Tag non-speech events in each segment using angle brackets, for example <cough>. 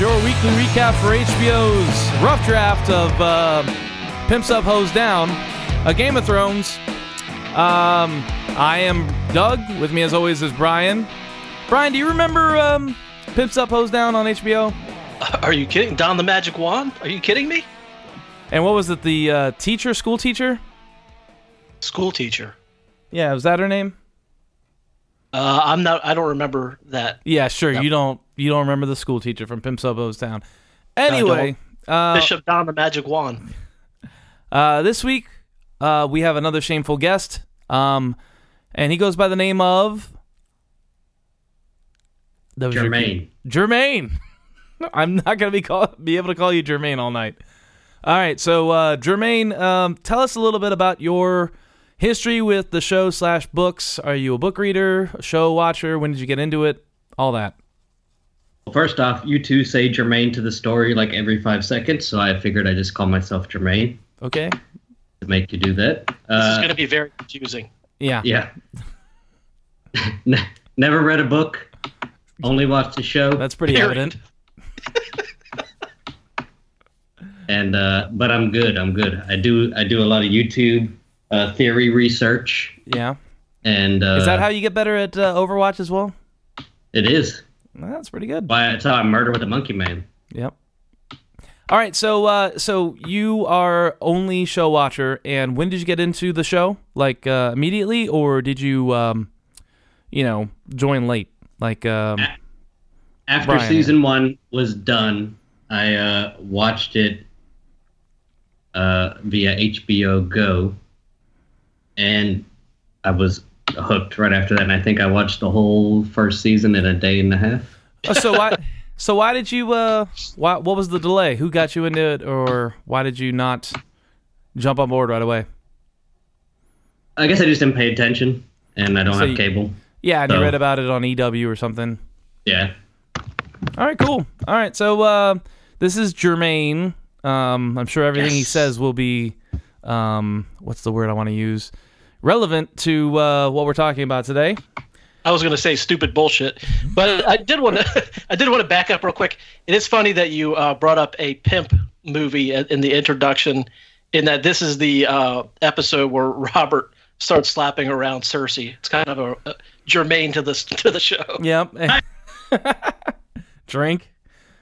Welcome to Ashamed of Thrones, your weekly recap for HBO's rough draft of uh, Pimps Up, Hose Down, a Game of Thrones. Um, I am Doug. With me, as always, is Brian. Brian, do you remember um, Pimps Up, Hose Down on HBO? Are you kidding? Don the Magic Wand? Are you kidding me? And what was it? The uh, teacher, school teacher? School teacher. Yeah, was that her name? Uh, I'm not. I don't remember that. Yeah, sure. You don't. You don't remember the school teacher from Pimps Up, Hose Down. Anyway, uh, Bishop Don the Magic Wand. Uh, this week, uh, we have another shameful guest, um, and he goes by the name of that was Jermaine. cue. Jermaine. <laughs> I'm not gonna be call- be able to call you Jermaine all night. All right, so uh, Jermaine, um, tell us a little bit about your history with the show slash books. Are you a book reader, a show watcher? When did you get into it? All that. Well, first off, you two say Jermaine to the story like every five seconds, so I figured I'd just call myself Jermaine Okay. to make you do that. This is Uh, going to be very confusing. Yeah. yeah. <laughs> Ne- Never read a book, only watched a show, That's pretty Period. evident. <laughs> and uh, but I'm good. I'm good. I do I do a lot of YouTube uh, theory research, Yeah. and uh, Is that how you get better at uh, Overwatch as well? it is? That's pretty good. Why it's how I murder with the Monkey Man. Yep. All right, so uh, so you are only show watcher, and when did you get into the show? Like uh, immediately, or did you, um, you know, join late? Like, um, After Brian. season one was done, I uh, watched it uh, via HBO Go, and I was hooked right after that. And I think I watched the whole first season in a day and a half. Oh, so why? So why did you? Uh, why? What was the delay? Who got you into it, or why did you not jump on board right away? I guess I just didn't pay attention, and I don't So have you- cable. Yeah, and you read about it on EW or something. Yeah, All right, cool. All right, so uh, this is Jermaine. Um, I'm sure everything he says will be, um, what's the word I want to use, relevant to uh, what we're talking about today. I was going to say stupid bullshit, but I did want to. <laughs> I did want to back up real quick. It is funny that you uh, brought up a pimp movie in the introduction, in that this is the uh, episode where <laughs> Robert starts slapping around Cersei. It's kind of a, a germane to this <laughs> to the show. Yep. Drink.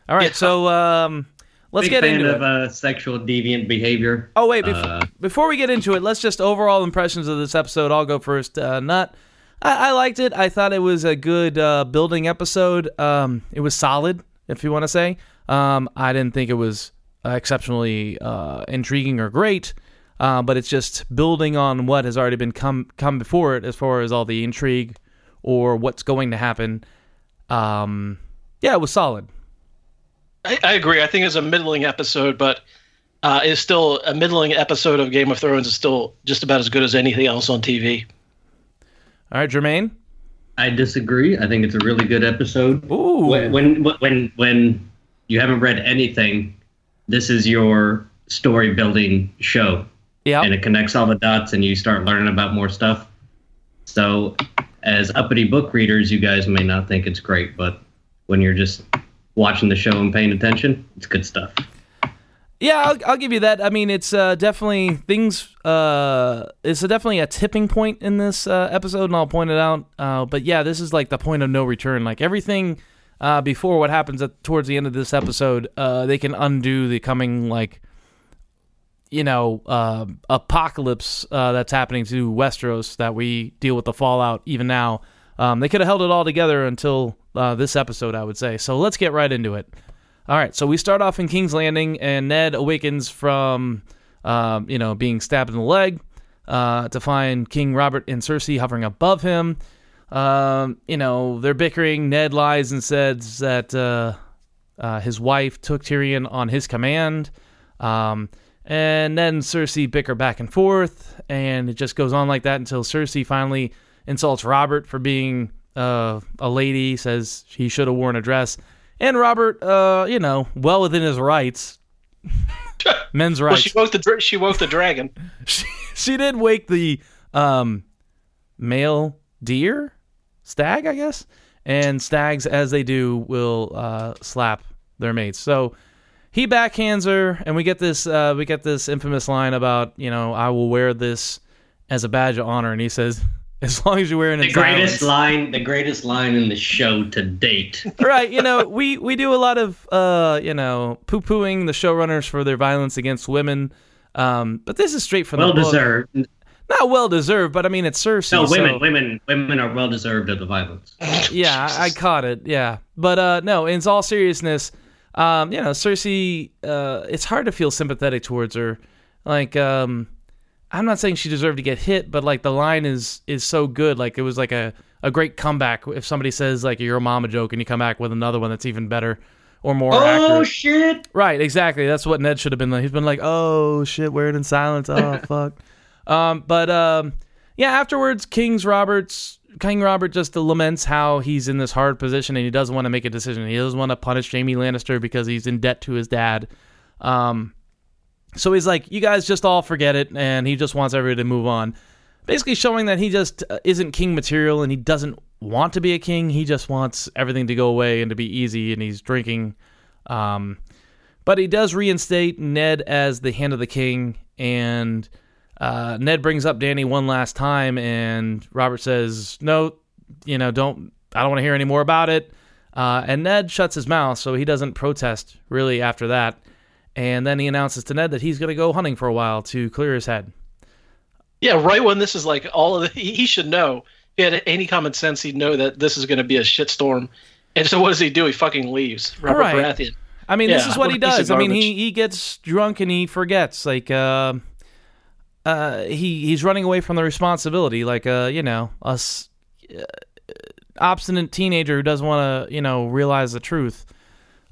All right, Yeah. so um, let's big get fan into of it. uh, sexual deviant behavior. Oh wait, before, Uh, before we get into it, let's just overall impressions of this episode. I'll go first. Uh, not, I, I liked it. I thought it was a good uh, building episode. Um, it was solid, if you want to say. Um, I didn't think it was exceptionally uh, intriguing or great, uh, but it's just building on what has already been come come before it, as far as all the intrigue or what's going to happen. Um, yeah, it was solid. I, I agree. I think it's a middling episode, but uh, it's still a middling episode of Game of Thrones is still just about as good as anything else on TV. All right, Jermaine. I disagree. I think it's a really good episode. Ooh. When when when when you haven't read anything, this is your story building show, Yeah. and it connects all the dots, and you start learning about more stuff. So, as uppity book readers, you guys may not think it's great, but when you're just watching the show and paying attention, it's good stuff. Yeah, I'll, I'll give you that. I mean, it's uh, definitely things. Uh, it's definitely a tipping point in this uh, episode, and I'll point it out. Uh, but yeah, this is like the point of no return. Like everything uh, before what happens at, towards the end of this episode, uh, they can undo the coming like, you know, apocalypse that's happening to Westeros. That we deal with the fallout even now. Um, they could have held it all together until this episode, I would say. So let's get right into it. All right, so we start off in King's Landing, and Ned awakens from, um, you know, being stabbed in the leg, uh, to find King Robert and Cersei hovering above him. Um, you know, they're bickering. Ned lies and says that uh, uh, his wife took Tyrion on his command. Um, and then Cersei bicker back and forth, and it just goes on like that until Cersei finally insults Robert for being uh, a lady, says he should have worn a dress. And Robert, uh, you know, well within his rights, <laughs> men's Well, rights. she woke the she woke the dragon. <laughs> she, she did wake the um, male deer, stag, I guess, and stags, as they do, will uh, slap their mates. So he backhands her, and we get this uh, we get this infamous line about you know I will wear this as a badge of honor, and he says. As long as you're wearing The greatest silence." line, the greatest line in the show to date. <laughs> right you know we we do a lot of uh you know poo-pooing the showrunners for their violence against women um but this is straight from well the book. deserved. not well deserved but i mean it's cersei No, women, so- women, women are well deserved of the violence. yeah I, I caught it yeah but uh no in all seriousness um you know cersei uh it's hard to feel sympathetic towards her like um i'm not saying she deserved to get hit but like the line is is so good like it was like a a great comeback if somebody says like you're a mama joke and you come back with another one that's even better or more Oh accurate shit! Right, exactly. That's what Ned should have been like. He's been like, "Oh shit, wear it in silence." Oh <laughs> fuck. Um, but um, yeah. Afterwards, King's Roberts, King Robert just laments how he's in this hard position and he doesn't want to make a decision. He doesn't want to punish Jaime Lannister because he's in debt to his dad. Um, so he's like, "You guys just all forget it," and he just wants everybody to move on. Basically, showing that he just uh, isn't king material and he doesn't want to be a king. He just wants everything to go away and to be easy. And he's drinking. Um, but he does reinstate Ned as the hand of the king, and uh, Ned brings up Danny one last time, and Robert says, "No, you know, don't. I don't want to hear any more about it." Uh, and Ned shuts his mouth, so he doesn't protest really after that. And then he announces to Ned that he's going to go hunting for a while to clear his head. Yeah, right when this is like all of the, he he should know. If he had any common sense, he'd know that this is going to be a shitstorm. And so what does he do? He fucking leaves. Robert Right. Baratheon. I mean, this is what he what a does. I mean, he he gets drunk and he forgets. Like, uh, uh, he he's running away from the responsibility. Like, uh, you know, a s- uh, obstinate teenager who doesn't want to, you know, realize the truth.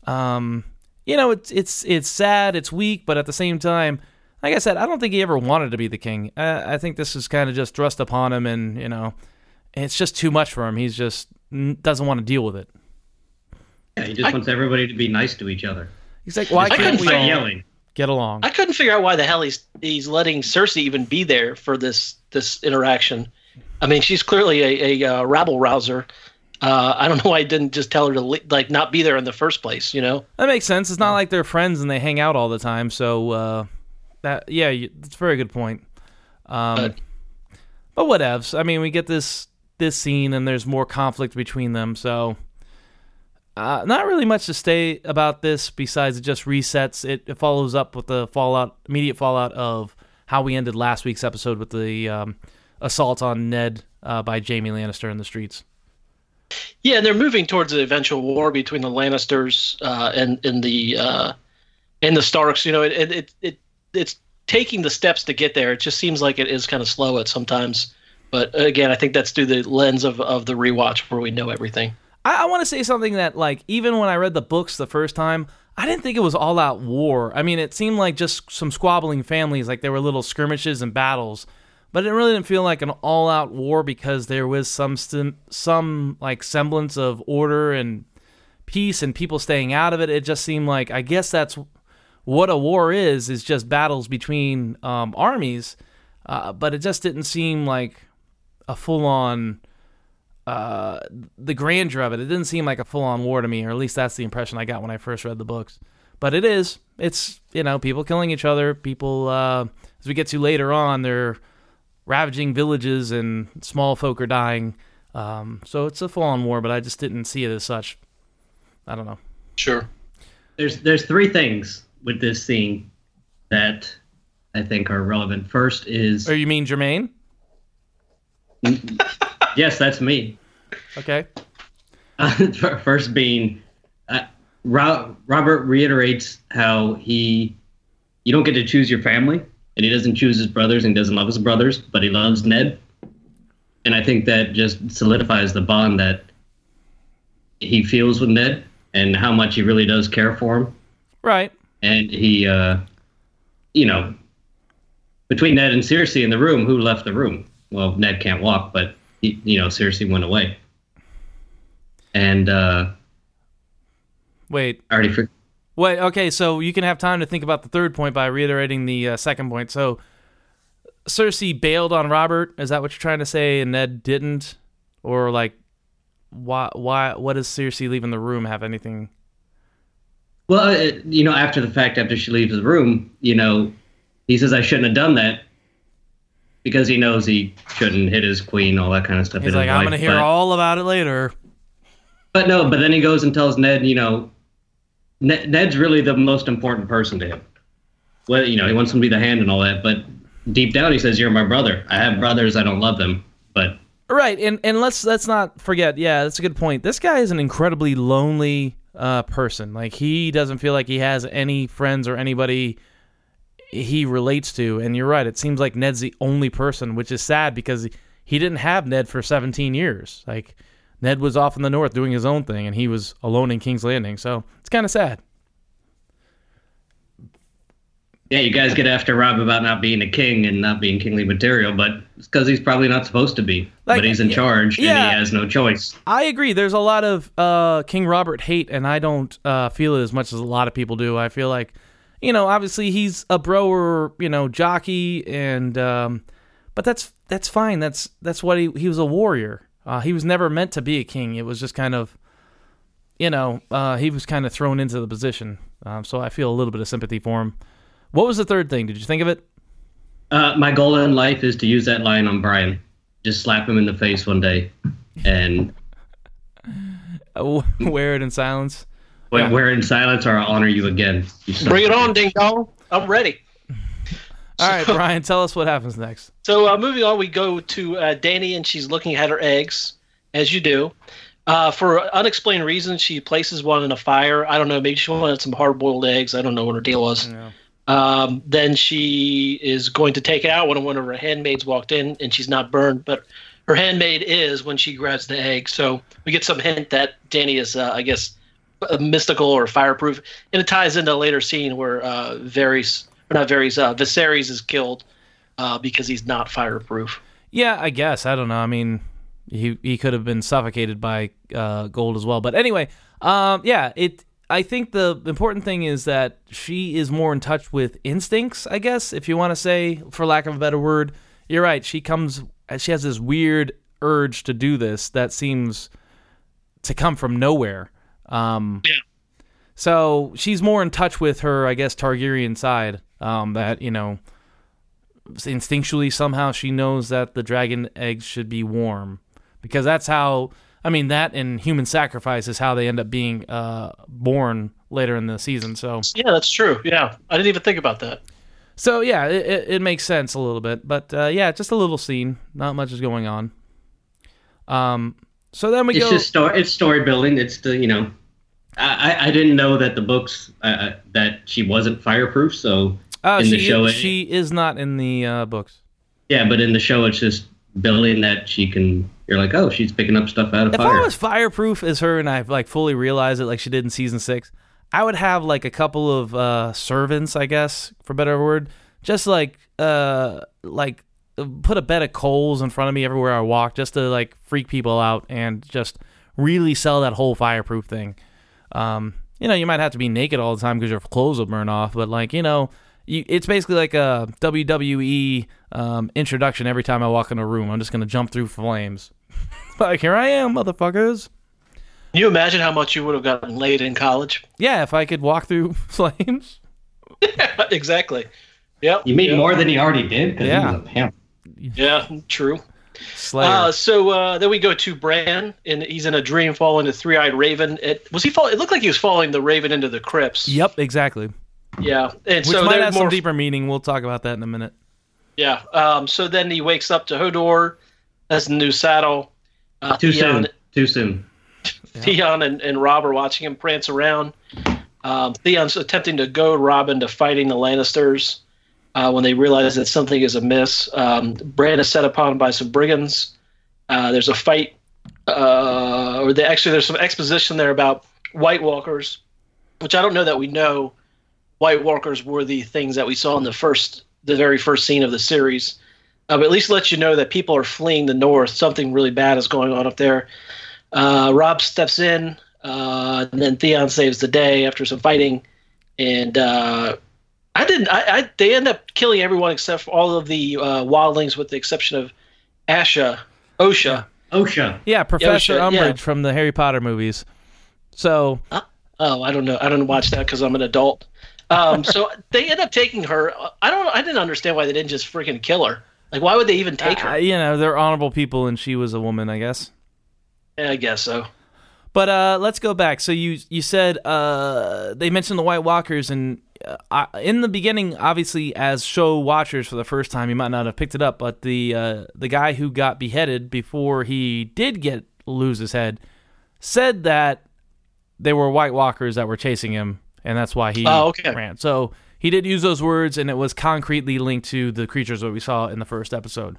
Um, you know, it's it's it's sad, it's weak, but at the same time, like I said, I don't think he ever wanted to be the king. I, I think this is kind of just thrust upon him, and you know, it's just too much for him. He's just doesn't want to deal with it. Yeah, he just wants everybody to be nice to each other. He's like, why can't couldn't we all yelling. get along? I couldn't figure out why the hell he's he's letting Cersei even be there for this this interaction. I mean, she's clearly a, a uh, rabble rouser. Uh, I don't know why I didn't just tell her to like not be there in the first place. You know? That makes sense. It's not like they're friends and they hang out all the time. So uh, that yeah, you, that's a very good point. Um, But- but whatevs. I mean, we get this this scene and there's more conflict between them. So uh, not really much to say about this besides it just resets. It, it follows up with the fallout, immediate fallout of how we ended last week's episode with the um, assault on Ned uh, by Jaime Lannister in the streets. Yeah, and they're moving towards the eventual war between the Lannisters uh, and and the uh, and the Starks. You know, it, it it it it's taking the steps to get there. It just seems like it is kind of slow at sometimes. But again, I think that's through the lens of, of the rewatch where we know everything. I, I want to say something that, like, even when I read the books the first time, I didn't think it was all out war. I mean, it seemed like just some squabbling families, like there were little skirmishes and battles, but it really didn't feel like an all out war because there was some some like semblance of order and peace and people staying out of it. It just seemed like I guess that's what a war is is just battles between um, armies, uh, but it just didn't seem like a full on uh, the grandeur of it. It didn't seem like a full on war to me, or at least that's the impression I got when I first read the books. But it is. It's you know people killing each other. People uh, as we get to later on, they're ravaging villages and small folk are dying. Um, so it's a full on war, but I just didn't see it as such. I don't know. Sure. There's there's three things with this scene that I think are relevant. First is Or you mean Jermaine? <laughs> yes, that's me. Okay. <laughs> First being, uh, Ro- Robert reiterates how he, you don't get to choose your family, and he doesn't choose his brothers, and he doesn't love his brothers, but he loves Ned. And I think that just solidifies the bond that he feels with Ned, and how much he really does care for him. Right. And he, uh, you know, between Ned and Cersei in the room, who left the room? Well, Ned can't walk, but he, you know, Cersei went away. And uh, Wait. I already for- Wait. Okay. So you can have time to think about the third point by reiterating the uh, second point. So Cersei bailed on Robert. Is that what you're trying to say? And Ned didn't, or like why why what does Cersei leaving the room have anything? Well, uh, you know, after the fact, after she leaves the room, you know, he says I shouldn't have done that because he knows he shouldn't hit his queen, all that kind of stuff. He's like, I'm life, gonna hear but, all about it later. But no, but then he goes and tells Ned, you know, Ned's really the most important person to him. Well, you know, he wants him to be the hand and all that, but deep down he says, "You're my brother. I have brothers. I don't love them, but Right, and and let's let's not forget. Yeah, that's a good point. This guy is an incredibly lonely uh, person. Like he doesn't feel like he has any friends or anybody he relates to. And you're right. It seems like Ned's the only person, which is sad because he didn't have Ned for 17 years. Like Ned was off in the north doing his own thing, and he was alone in King's Landing. So it's kind of sad. yeah, you guys get after Rob about not being a king and not being kingly material, but it's because he's probably not supposed to be. Like, but he's in charge yeah. and he has no choice. I agree. There's a lot of uh, King Robert hate, and I don't uh, feel it as much as a lot of people do. I feel like, you know, obviously he's a broer, you know, jockey, and um, but that's that's fine. That's that's what he he was a warrior. Uh, he was never meant to be a king. It was just kind of, you know, uh, he was kind of thrown into the position. Um, so I feel a little bit of sympathy for him. What was the third thing? Did you think of it? Uh, my goal in life is to use that line on Brian. Just slap him in the face one day and <laughs> Uh, wear it in silence. wear, Yeah. wear it in silence or I'll honor you again. You Bring it on, bitch. ding dong. I'm ready. All right, Brian, tell us what happens next. So uh, moving on, we go to uh, Danny, and she's looking at her eggs, as you do. Uh, for unexplained reasons, she places one in a fire. I don't know. Maybe she wanted some hard-boiled eggs. I don't know what her deal was. Yeah. Um, then she is going to take it out when one of her handmaids walked in, and she's not burned, but her handmaid is when she grabs the egg. So we get some hint that Danny is, uh, I guess, mystical or fireproof, and it ties into a later scene where uh, Varys, or not Varys, uh, Viserys is killed uh, because he's not fireproof. Yeah, I guess. I don't know. I mean, he he could have been suffocated by uh, gold as well. But anyway, um, yeah, it. I think the important thing is that she is more in touch with instincts. I guess if you want to say, for lack of a better word, you're right. She comes. She has this weird urge to do this that seems to come from nowhere. Um, Yeah. So she's more in touch with her, I guess, Targaryen side. Um, that you know, instinctually somehow she knows that the dragon eggs should be warm because that's how I mean that and human sacrifice is how they end up being uh, born later in the season. So Yeah, that's true. Yeah, I didn't even think about that. so yeah, it, it, it makes sense a little bit, but uh, yeah, just a little scene. Not much is going on. Um. So then we It's go. just story. It's story building. It's the you know, I I- I didn't know that the books uh, that she wasn't fireproof. So uh, in she, the show, it- she is not in the uh, books. yeah, but in the show it's just building that she can. You're like, oh, she's picking up stuff out of If fire. I was fireproof as her and I like fully realized it like she did in season six, I would have like a couple of uh, servants, I guess, for better word, just like uh like put a bed of coals in front of me everywhere I walk, just to like freak people out and just really sell that whole fireproof thing. Um, you know, you might have to be naked all the time because your clothes will burn off, but like you know. You, it's basically like a WWE um, introduction every time I walk in a room. I'm just gonna jump through flames. <laughs> like here I am, motherfuckers. Can you imagine how much you would have gotten laid in college? Yeah, if I could walk through <laughs> flames. <laughs> exactly. Yep. you mean yep. more than he already did because Yeah. he was a pimp. Yeah, true. Slayer. Uh, so uh, then we go to Bran, and he's in a dream falling the three-eyed raven. It was he fall? It looked like he was falling the raven into the crypts. yep, exactly. Yeah, and Which so might they're have more. some deeper meaning. We'll talk about that in a minute. Yeah. Um, so then he wakes up to Hodor as the new saddle. Uh, Too Theon, soon. Too soon. <laughs> Theon and, and Robb are watching him prance around. Um, Theon's attempting to goad Robb into fighting the Lannisters. Uh, when they realize that something is amiss, um, Bran is set upon by some brigands. Uh, there's a fight, uh, or they, actually there's some exposition there about White Walkers, which I don't know that we know. White Walkers were the things that we saw in the first, the very first scene of the series. Uh, but at least let you know that people are fleeing the north. Something really bad is going on up there. Uh, Robb steps in, uh, and then Theon saves the day after some fighting. And uh, I didn't. I, I they end up killing everyone except for all of the uh, wildlings, with the exception of Asha, Osha. OSHA. Yeah, Professor Osha, yeah. Umbridge from the Harry Potter movies. So Oh, I don't know. I don't watch that because I'm an adult. Um, so they end up taking her. I don't. I didn't understand why they didn't just freaking kill her. Like, why would they even take uh, her? you know, they're honorable people, and she was a woman, I guess. I guess so. But uh, let's go back. So you you said uh, they mentioned the White Walkers, and uh, in the beginning, obviously, as show watchers for the first time, you might not have picked it up. But the uh, the guy who got beheaded before he did get lose his head said that they were White Walkers that were chasing him, and that's why he Oh, okay. ran. So he did use those words, and it was concretely linked to the creatures that we saw in the first episode.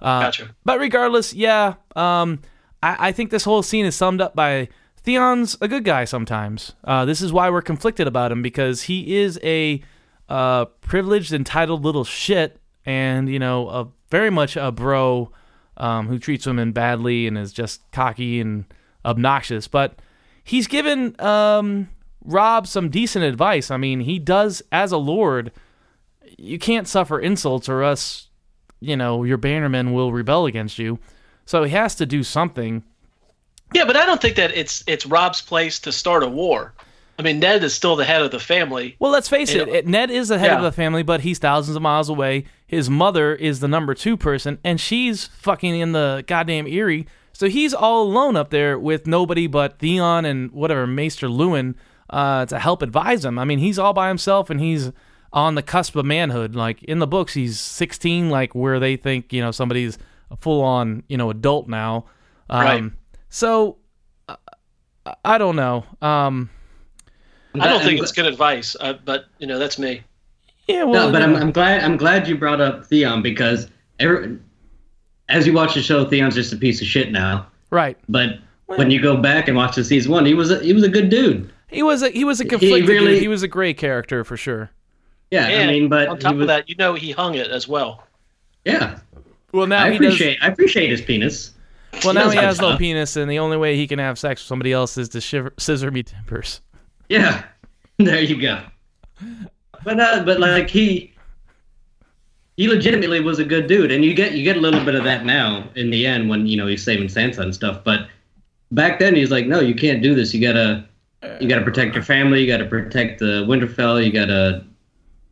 Uh, Gotcha. But regardless, yeah, um, I, I think this whole scene is summed up by Theon's a good guy sometimes. Uh, this is why we're conflicted about him because he is a uh, privileged, entitled little shit, and you know, a very much a bro um, who treats women badly and is just cocky and obnoxious. But he's given um, Robb some decent advice. I mean, he does as a lord. You can't suffer insults, or else, you know, your bannermen will rebel against you. So he has to do something. Yeah, but I don't think that it's it's Robb's place to start a war. I mean, Ned is still the head of the family. Well, let's face it, it. Ned is the head of the family, but he's thousands of miles away. His mother is the number two person, and she's fucking in the goddamn Eyrie. So he's all alone up there with nobody but Theon and whatever Maester Luwin uh, to help advise him. I mean, he's all by himself, and he's on the cusp of manhood. Like in the books, he's 16, like where they think you know somebody's a full on you know adult now. Um, Right. So uh, I don't know. Um, I don't think gl- it's good advice, uh, but you know that's me. yeah, well, No, but I'm. I'm glad I'm glad you brought up Theon because every, as you watch the show, Theon's just a piece of shit now. right. But when you go back and watch the season one, he was a, he was a good dude. He was a he was a conflicted He, really- He was a gray character for sure. Yeah, And I mean, but on top was, of that, you know he hung it as well. yeah, Well, now I he does. appreciate I appreciate his penis. Well, now he has no penis, and the only way he can have sex with somebody else is to shiver, scissor me timbers. Yeah, <laughs> there you go. But uh, but like he he legitimately was a good dude, and you get you get a little bit of that now in the end when you know he's saving Sansa and stuff. But back then he's like, no, you can't do this. You gotta you gotta protect your family. You gotta protect the Winterfell. You gotta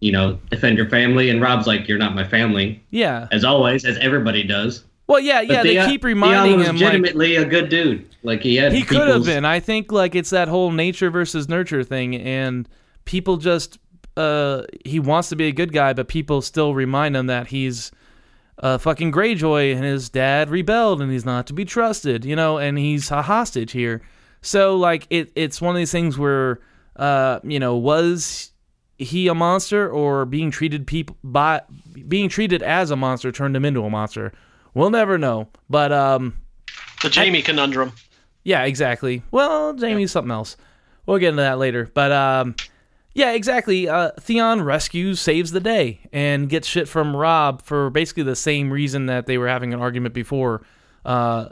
you know defend your family. And Robb's like, you're not my family, Yeah. as always, as everybody does. Well, yeah, But yeah. They Theon- keep reminding Theon was him like legitimately a good dude. Like he had he could have been. I think like it's that whole nature versus nurture thing, and people just uh he wants to be a good guy, but people still remind him that he's a fucking Greyjoy and his dad rebelled and he's not to be trusted, you know, and he's a hostage here. So like it it's one of these things where uh you know was he a monster or being treated people by being treated as a monster turned him into a monster. We'll never know. But um The Jaime conundrum. yeah, exactly. Well, Jaime's something else. We'll get into that later. But um, yeah, exactly. Uh, Theon rescues, saves the day, and gets shit from Robb for basically the same reason that they were having an argument before. Uh,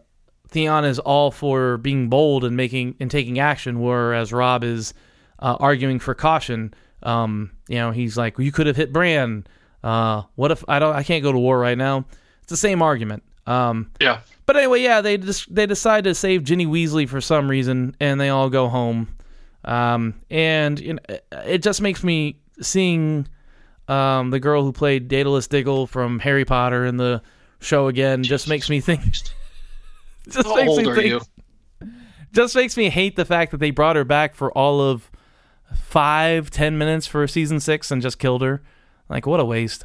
Theon is all for being bold and making and taking action, whereas Robb is uh, arguing for caution. Um, you know, he's like, "You could have hit Bran. Uh, what if I don't? I can't go to war right now." It's the same argument. Um, Yeah. but anyway, yeah, they just they decide to save Ginny Weasley for some reason, and they all go home. Um, and you know, it just makes me seeing um, the girl who played Daedalus Diggle from Harry Potter in the show again. Just makes me think. Just How makes old me are think. you? Just makes me hate the fact that they brought her back for all of five, ten minutes for season six and just killed her. Like, what a waste.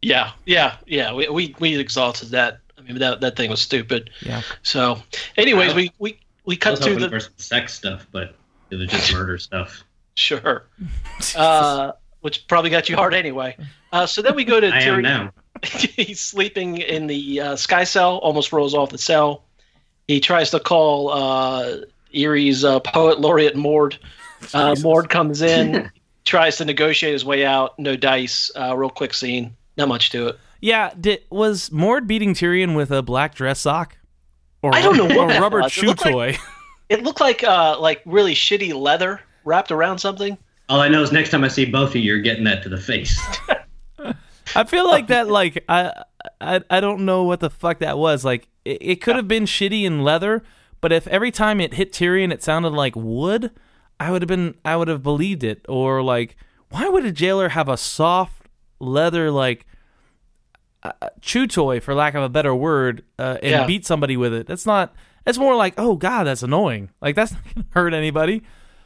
Yeah, yeah, yeah. We we, we exalted that. I mean, that that thing was stupid. Yeah. So, anyways, we we we cut was to the sex stuff, but it was just murder stuff. <laughs> sure, uh, which probably got you hard anyway. Uh, so then we go to <laughs> I am Tyrion. Now. <laughs> He's sleeping in the uh, sky cell. Almost rolls off the cell. He tries to call uh, Eyrie's uh, poet laureate Mord. Uh, Mord comes in, <laughs> tries to negotiate his way out. No dice. Uh, real quick scene. Not much to it. Yeah, did, was Mord beating Tyrion with a black dress sock? Or, I don't know what or that rubber was. It chew like- toy. It looked like uh, like really shitty leather wrapped around something. All I know is next time I see both of you, you're getting that to the face. <laughs> I feel like that. Like I, I I don't know what the fuck that was. Like it, it could have been shitty in leather, but if every time it hit Tyrion it sounded like wood, I would have been I would have believed it. Or like, why would a jailer have a soft leather like uh, chew toy, for lack of a better word, uh, and Yeah. beat somebody with it? That's not. That's more like, oh god, that's annoying. Like that's not gonna hurt anybody,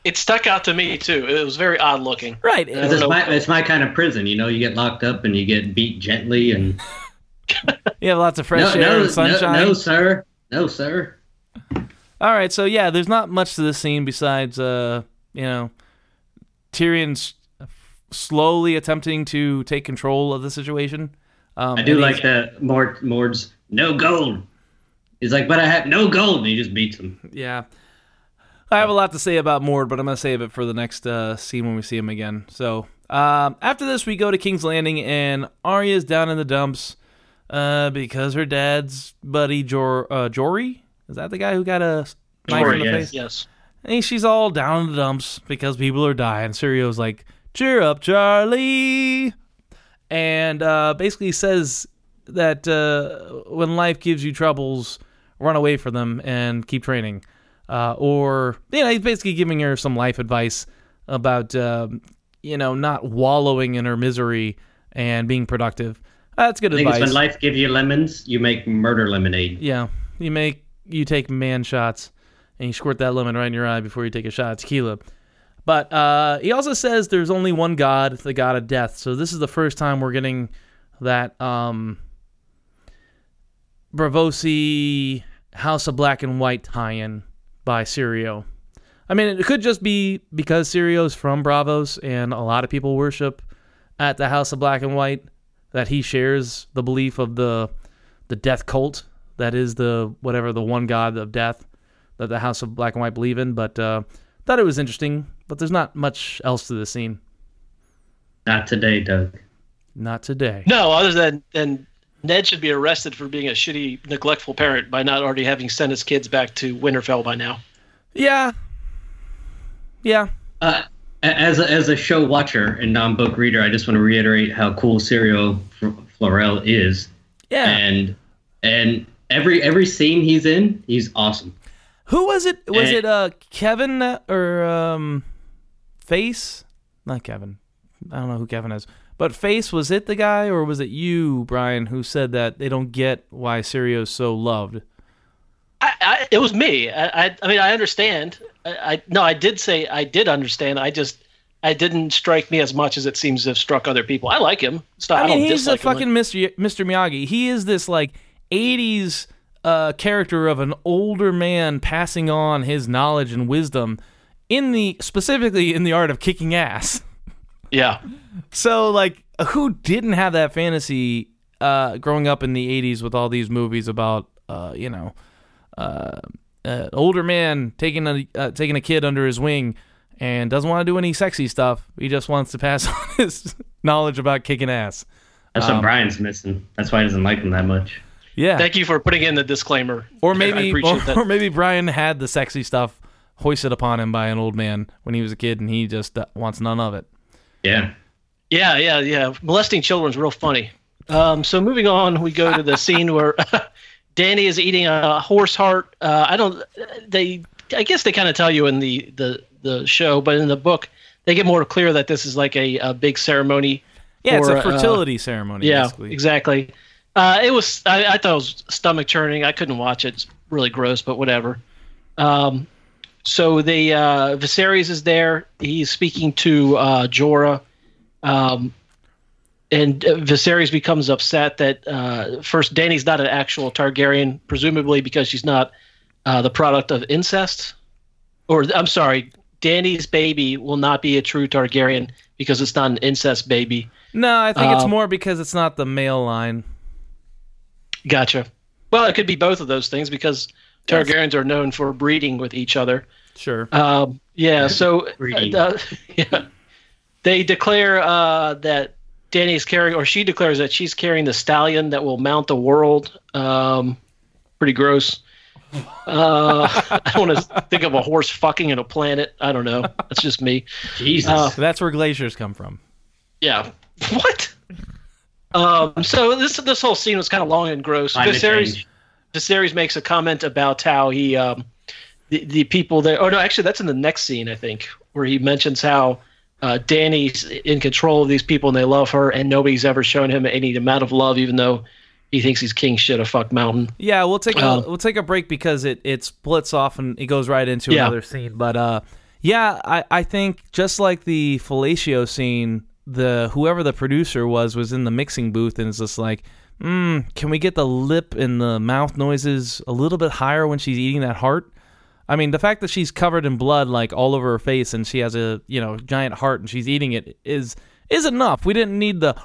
It stuck out to me too. It was very odd looking. right? Yeah. It's my, it's my kind of prison. You know, you get locked up and you get beat gently and <laughs> <laughs> You have lots of fresh no, air no, and sunshine. no, no, sir, no, sir. All right, so yeah, there's not much to this scene besides, uh, you know, Tyrion's slowly attempting to take control of the situation. Um, I do like he's- that Mord Mord's no gold. He's like, but I have no gold, and he just beats him. Yeah, I have a lot to say about Mord, but I'm gonna save it for the next uh, scene when we see him again. So um, after this, we go to King's Landing, and Arya's down in the dumps uh, because her dad's buddy Jor uh, Jory is that the guy who got a knife Jory, in the yes. face? Yes. And she's all down in the dumps because people are dying. Syrio's like, cheer up, Charlie. And uh, basically says that uh, when life gives you troubles, run away from them and keep training. Uh, or, you know, he's basically giving her some life advice about, um, you know, not wallowing in her misery and being productive. That's good I think it's advice. when life gives you lemons, you make murder lemonade. Yeah, you make you take man shots and you squirt that lemon right in your eye before you take a shot of tequila. But uh, he also says there's only one God, the God of death. So this is the first time we're getting that um, Braavosi House of Black and White tie-in by Syrio. I mean, it could just be because Syrio's from Braavos and a lot of people worship at the House of Black and White that he shares the belief of the the death cult that is the whatever the one god of death that the House of Black and White believe in. But uh, thought it was interesting. But there's not much else to the scene. Not today, Doug. Not today. No, other than than Ned should be arrested for being a shitty, neglectful parent by not already having sent his kids back to Winterfell by now. Yeah. Yeah. Uh, as a, as a show watcher and non-book reader, I just want to reiterate how cool Syrio F- Florell is, Yeah. and and every every scene he's in, he's awesome. Who was it? Was Eh. it uh Kevin or um Face? Not Kevin. I don't know who Kevin is. But Face was it the guy or was it you, Brian, who said that they don't get why Syrio's so loved? I, I, it was me. I, I, I mean, I understand. I, no, I did say I did understand. I just, I didn't strike me as much as it seems to have struck other people. I like him. Not, I, mean, he's a fucking Mr. Mr. Miyagi. He is this like '80s uh, character of an older man passing on his knowledge and wisdom in the specifically in the art of kicking ass. <laughs> Yeah, So like, who didn't have that fantasy uh, growing up in the '80s with all these movies about uh, you know uh, an older man taking a uh, taking a kid under his wing and doesn't want to do any sexy stuff. He just wants to pass <laughs> on his knowledge about kicking ass. That's Um, what Brian's missing. That's why he doesn't like him that much. Yeah. thank you for putting in the disclaimer. Or maybe, or, that. or maybe Brian had the sexy stuff hoisted upon him by an old man when he was a kid, and he just uh, wants none of it. Yeah. Yeah, yeah, yeah. Molesting children's real funny. Um, so moving on, we go to the <laughs> scene where <laughs> Danny is eating a horse heart. Uh, I don't. They. I guess they kind of tell you in the the the show, but in the book, they get more clear that this is like a, a big ceremony. Yeah, it's for, a uh, fertility ceremony. yeah, basically. exactly. Uh, it was. I, I thought it was stomach churning. I couldn't watch it. It's really gross, but whatever. Um, so the uh, Viserys is there. He's speaking to uh, Jorah, um, and uh, Viserys becomes upset that uh, first Danny's not an actual Targaryen, presumably because she's not uh, the product of incest. Or I'm sorry, Danny's baby will not be a true Targaryen because it's not an incest baby. No, I think it's Um, more because it's not the male line. Gotcha. Well, it could be both of those things because Targaryens are known for breeding with each other. Sure. Um, yeah, <laughs> so Breeding. uh, <laughs> yeah, they declare uh, that Danny's carrying, or she declares that she's carrying the stallion that will mount the world. Um, pretty gross. Uh, <laughs> I don't want to think of a horse fucking in a planet. I don't know. That's just me. Jesus. Uh, So that's where glaciers come from. Yeah. What? Um, so this this whole scene was kind of long and gross. Climate Viserys change. Viserys makes a comment about how he um, the the people there. Oh no, actually that's in the next scene I think where he mentions how uh, Danny's in control of these people and they love her and nobody's ever shown him any amount of love even though he thinks he's king shit of fuck mountain. Yeah, we'll take a, Um, we'll take a break because it it splits off and it goes right into Yeah. another scene. But uh, yeah, I I think just like the fellatio scene, the whoever the producer was was in the mixing booth and it's just like, mm, can we get the lip and the mouth noises a little bit higher when she's eating that heart? I mean, the fact that she's covered in blood like all over her face and she has a you know giant heart and she's eating it is is enough. We didn't need the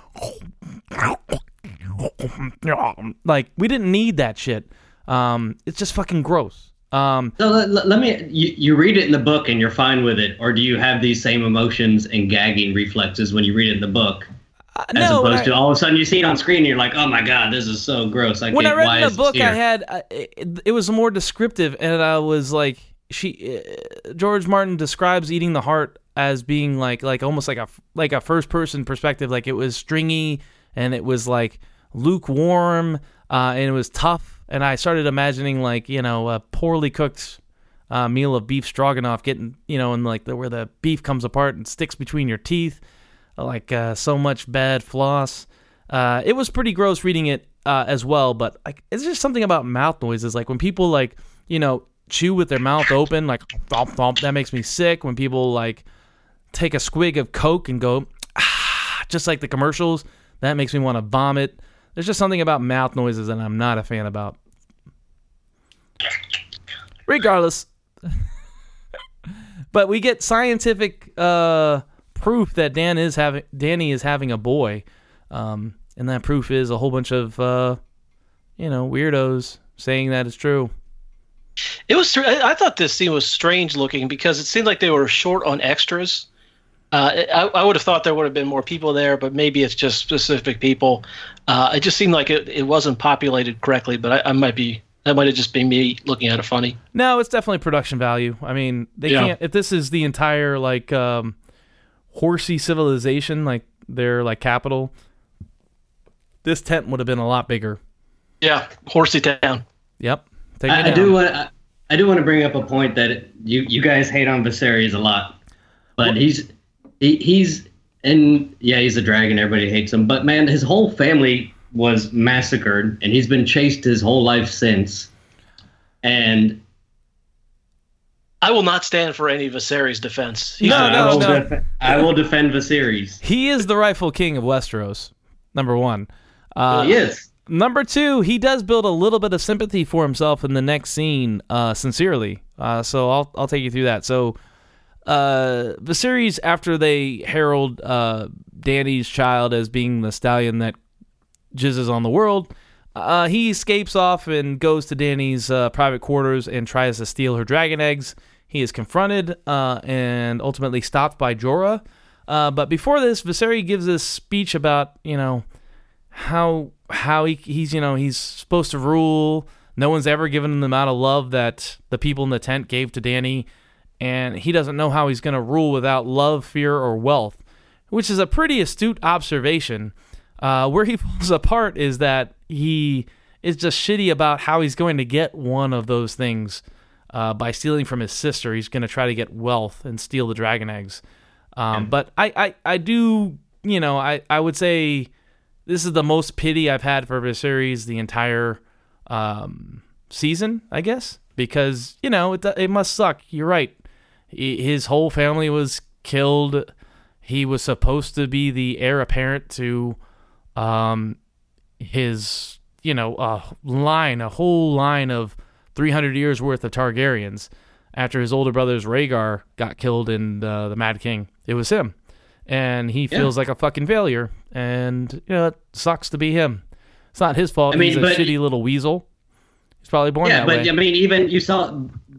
<laughs> like we didn't need that shit. Um, it's just fucking gross. Um, So let, let- me. You, you read it in the book and you're fine with it, or do you have these same emotions and gagging reflexes when you read it in the book, uh, as no, opposed I- to all of a sudden you see it on screen and you're like, oh my god, this is so gross. I when I can't. read the book, I had uh, it, it was more descriptive, and I was like, she uh, George Martin describes eating the heart as being like like almost like a like a first person perspective, like it was stringy and it was like lukewarm uh, and it was tough, and I started imagining like you know a poorly cooked. Uh, meal of beef stroganoff, getting you know, and like the, where the beef comes apart and sticks between your teeth, like uh, so much bad floss. Uh, it was pretty gross reading it uh, as well, but like it's just something about mouth noises. Like when people like you know chew with their mouth open, like thump thump, that makes me sick. When people like take a squig of Coke and go ah, just like the commercials, that makes me want to vomit. There's just something about mouth noises that I'm not a fan about. Regardless, but we get scientific uh, proof that Dan is having Danny is having a boy, um, and that proof is a whole bunch of uh, you know weirdos saying that it's true. It was. I thought this scene was strange looking because it seemed like they were short on extras. Uh, I, I would have thought there would have been more people there, but maybe it's just specific people. Uh, it just seemed like it, it wasn't populated correctly, but I, I might be that might have just been me looking at it funny. No, it's definitely production value. I mean, they Yeah. can't if this is the entire like um, horsey civilization, like their like capital. This tent would have been a lot bigger. Yeah, horsey town. Yep. Take me I, I do want. I, I do want to bring up a point that you you guys hate on Viserys a lot, but he's he, he's and yeah he's a dragon. Everybody hates him, but man, his whole family was massacred, and he's been chased his whole life since. And I will not stand for any Viserys defense. He's No, no, I, will no. def- I will defend Viserys. He is the rightful king of Westeros. Number one. Uh, he is. Number two, he does build a little bit of sympathy for himself in the next scene, uh, sincerely. Uh, so I'll I'll take you through that. So, uh, Viserys, after they herald uh, Danny's child as being the stallion that jizzes on the world, uh, he escapes off and goes to Danny's uh, private quarters and tries to steal her dragon eggs. He is confronted uh, and ultimately stopped by Jorah. Uh, but before this, Viserys gives this speech about you know how how he, he's you know he's supposed to rule. No one's ever given him the amount of love that the people in the tent gave to Danny, and he doesn't know how he's going to rule without love, fear, or wealth, which is a pretty astute observation. Uh, where he <laughs> falls apart is that he is just shitty about how he's going to get one of those things uh, by stealing from his sister. He's going to try to get wealth and steal the dragon eggs. Um, But I, I, I do, you know, I, I would say this is the most pity I've had for Viserys the entire um, season, I guess, because you know it it must suck. You're right. His whole family was killed. He was supposed to be the heir apparent to um, his, you know, a line, a whole line of 300 years worth of Targaryens. After his older brothers Rhaegar got killed in uh, the Mad King, it was him, and he feels like a fucking failure. And you know, it sucks to be him. It's not his fault. I mean, He's a shitty little weasel. He's probably born Yeah, that but way. I mean, even you saw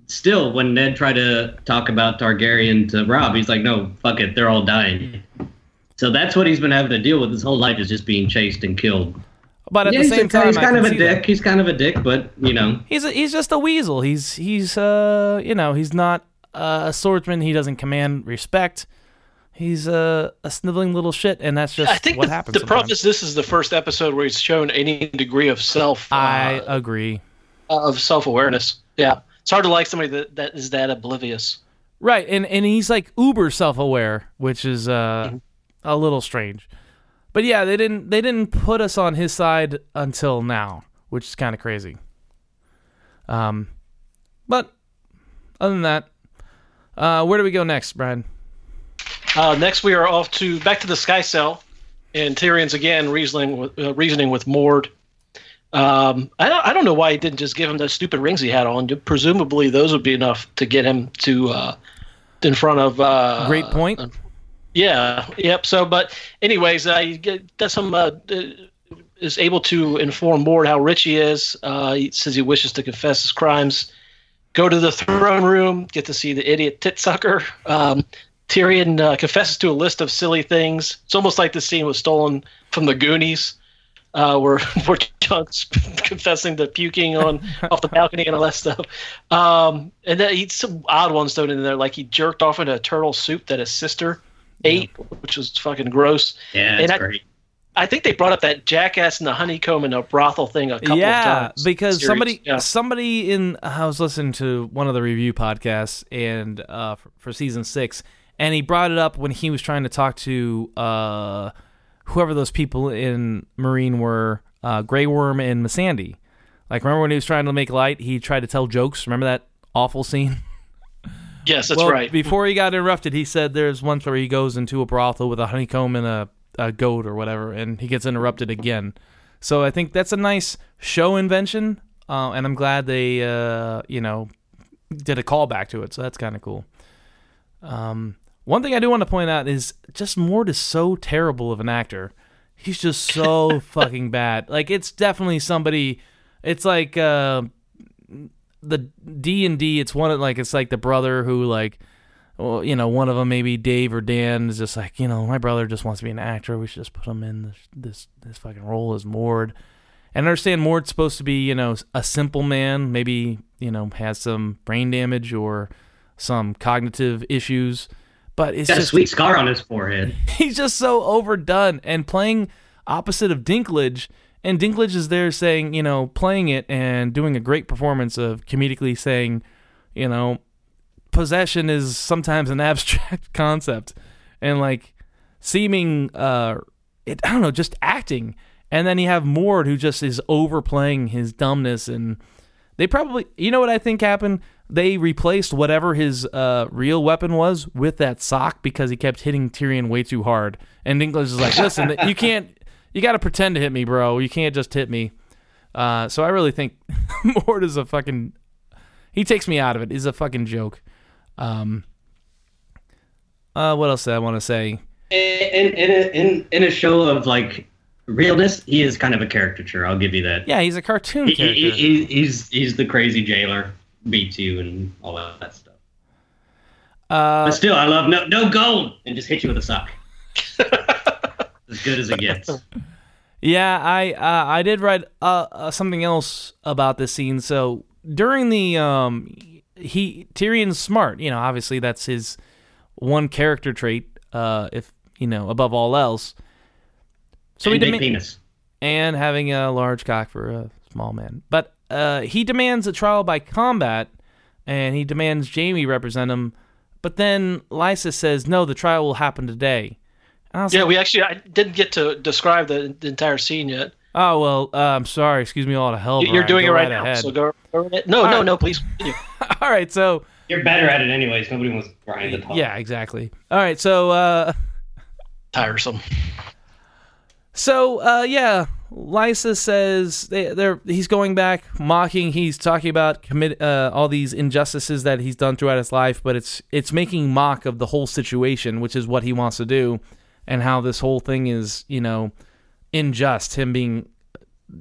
still when Ned tried to talk about Targaryen to Rob, he's like, "No, fuck it, they're all dying." So that's what he's been having to deal with his whole life is just being chased and killed. but at yeah, the he's, same a, time, he's kind of a dick. that. He's kind of a dick, but you know, He's a, he's just a weasel. He's he's uh you know he's not uh, a swordsman. He doesn't command respect he's a, a sniveling little shit, and that's just I think what the, happens. the sometimes. problem is this is the first episode where he's shown any degree of self uh, I agree. of self awareness. Yeah, it's hard to like somebody that, that is that oblivious. Right, and and he's like uber self aware, which is uh, Mm-hmm. A little strange. But yeah, they didn't they didn't put us on his side until now, which is kind of crazy. Um, but other than that, uh, where do we go next, Brian? Uh, next, we are off to back to the Sky Cell, and Tyrion's again reasoning with uh, reasoning with Mord. Um, I don't, I don't know why he didn't just give him those stupid rings he had on. Presumably, those would be enough to get him to uh, in front of. Uh, Great point. Yeah. Yep. So, but anyways, he get, does some uh, uh, is able to inform Mord how rich he is. Uh, he says he wishes to confess his crimes. Go to the throne room. Get to see the idiot tit sucker. Um, Tyrion uh, confesses to a list of silly things. It's almost like the scene was stolen from the Goonies, uh, where <laughs> where John's <laughs> confessing to puking on <laughs> off the balcony and all that stuff. Um, and then he some odd ones thrown in there, like he jerked off into a turtle soup that his sister ate, which was fucking gross. Yeah, And that's I- great. I think they brought up that jackass and the honeycomb and a brothel thing a couple yeah, of times. because Series. somebody Yeah. somebody in I was listening to one of the review podcasts and uh, for, for season six, and he brought it up when he was trying to talk to uh, whoever those people in Meereen were, uh, Grey Worm and Missandei. Like, remember when he was trying to make light? He tried to tell jokes. Remember that awful scene? <laughs> Yes, that's well, right. Before he got interrupted, he said there's one where he goes into a brothel with a honeycomb and a, a goat or whatever, and he gets interrupted again. So I think that's a nice show invention, uh, and I'm glad they, uh, you know, did a callback to it. So that's kind of cool. Um, one thing I do want to point out is just Mord is so terrible of an actor. He's just so <laughs> fucking bad. Like it's definitely somebody. It's like uh, the D and D. It's one of like it's like the brother who like, well, you know, one of them maybe Dave or Dan is just like, you know, my brother just wants to be an actor. We should just put him in this this, this fucking role as Mord. And I understand Mord's supposed to be, you know, a simple man, maybe, you know, has some brain damage or some cognitive issues, but it's Got a sweet scar on his forehead. <laughs> he's just so overdone and playing opposite of Dinklage. And Dinklage is there saying, you know, playing it and doing a great performance of comedically saying, you know, possession is sometimes an <laughs> abstract concept and like seeming, uh, it, I don't know, just acting. And then you have Mord who just is overplaying his dumbness and they probably, you know what I think happened? They replaced whatever his uh, real weapon was with that sock because he kept hitting Tyrion way too hard. And Dinklage is like, listen, <laughs> you can't, you got to pretend to hit me, bro. You can't just hit me. Uh, so I really think <laughs> Mord is a fucking, he takes me out of it. He's a fucking joke. Um, uh, what else did I want to say? In in a, in in a show of like realness, he is kind of a caricature. I'll give you that. Yeah, he's a cartoon He, character. he, he, he's he's the crazy jailer, beats you and all that, stuff. uh, But still, I love no no gold and just hit you with a sock. As good as it gets. <laughs> Yeah, I uh, I did write uh, uh, something else about this scene. So during the um, he Tyrion's smart. You know, obviously that's his one character trait. Uh, if you know above all else. So and he big penis. and having a large cock for a small man. But uh, he demands a trial by combat, and he demands Jaime represent him. But then Lysa says, "No, the trial will happen today." And yeah, like, we actually I didn't get to describe the, the entire scene yet. "Oh well, uh, I'm sorry. Excuse me, all to hell." You- You're Brian. doing Go it right, right now, ahead. so go. go ahead. No, All no, right. no, please. <laughs> all right, so You're better at it anyways. Nobody wants Brian to talk. yeah, exactly. All right, so uh, Tiresome. So uh, yeah, Lysa says they, they're he's going back, mocking. He's talking about commit uh, all these injustices that he's done throughout his life, but it's it's making mock of the whole situation, which is what he wants to do, and how this whole thing is you know unjust. Him being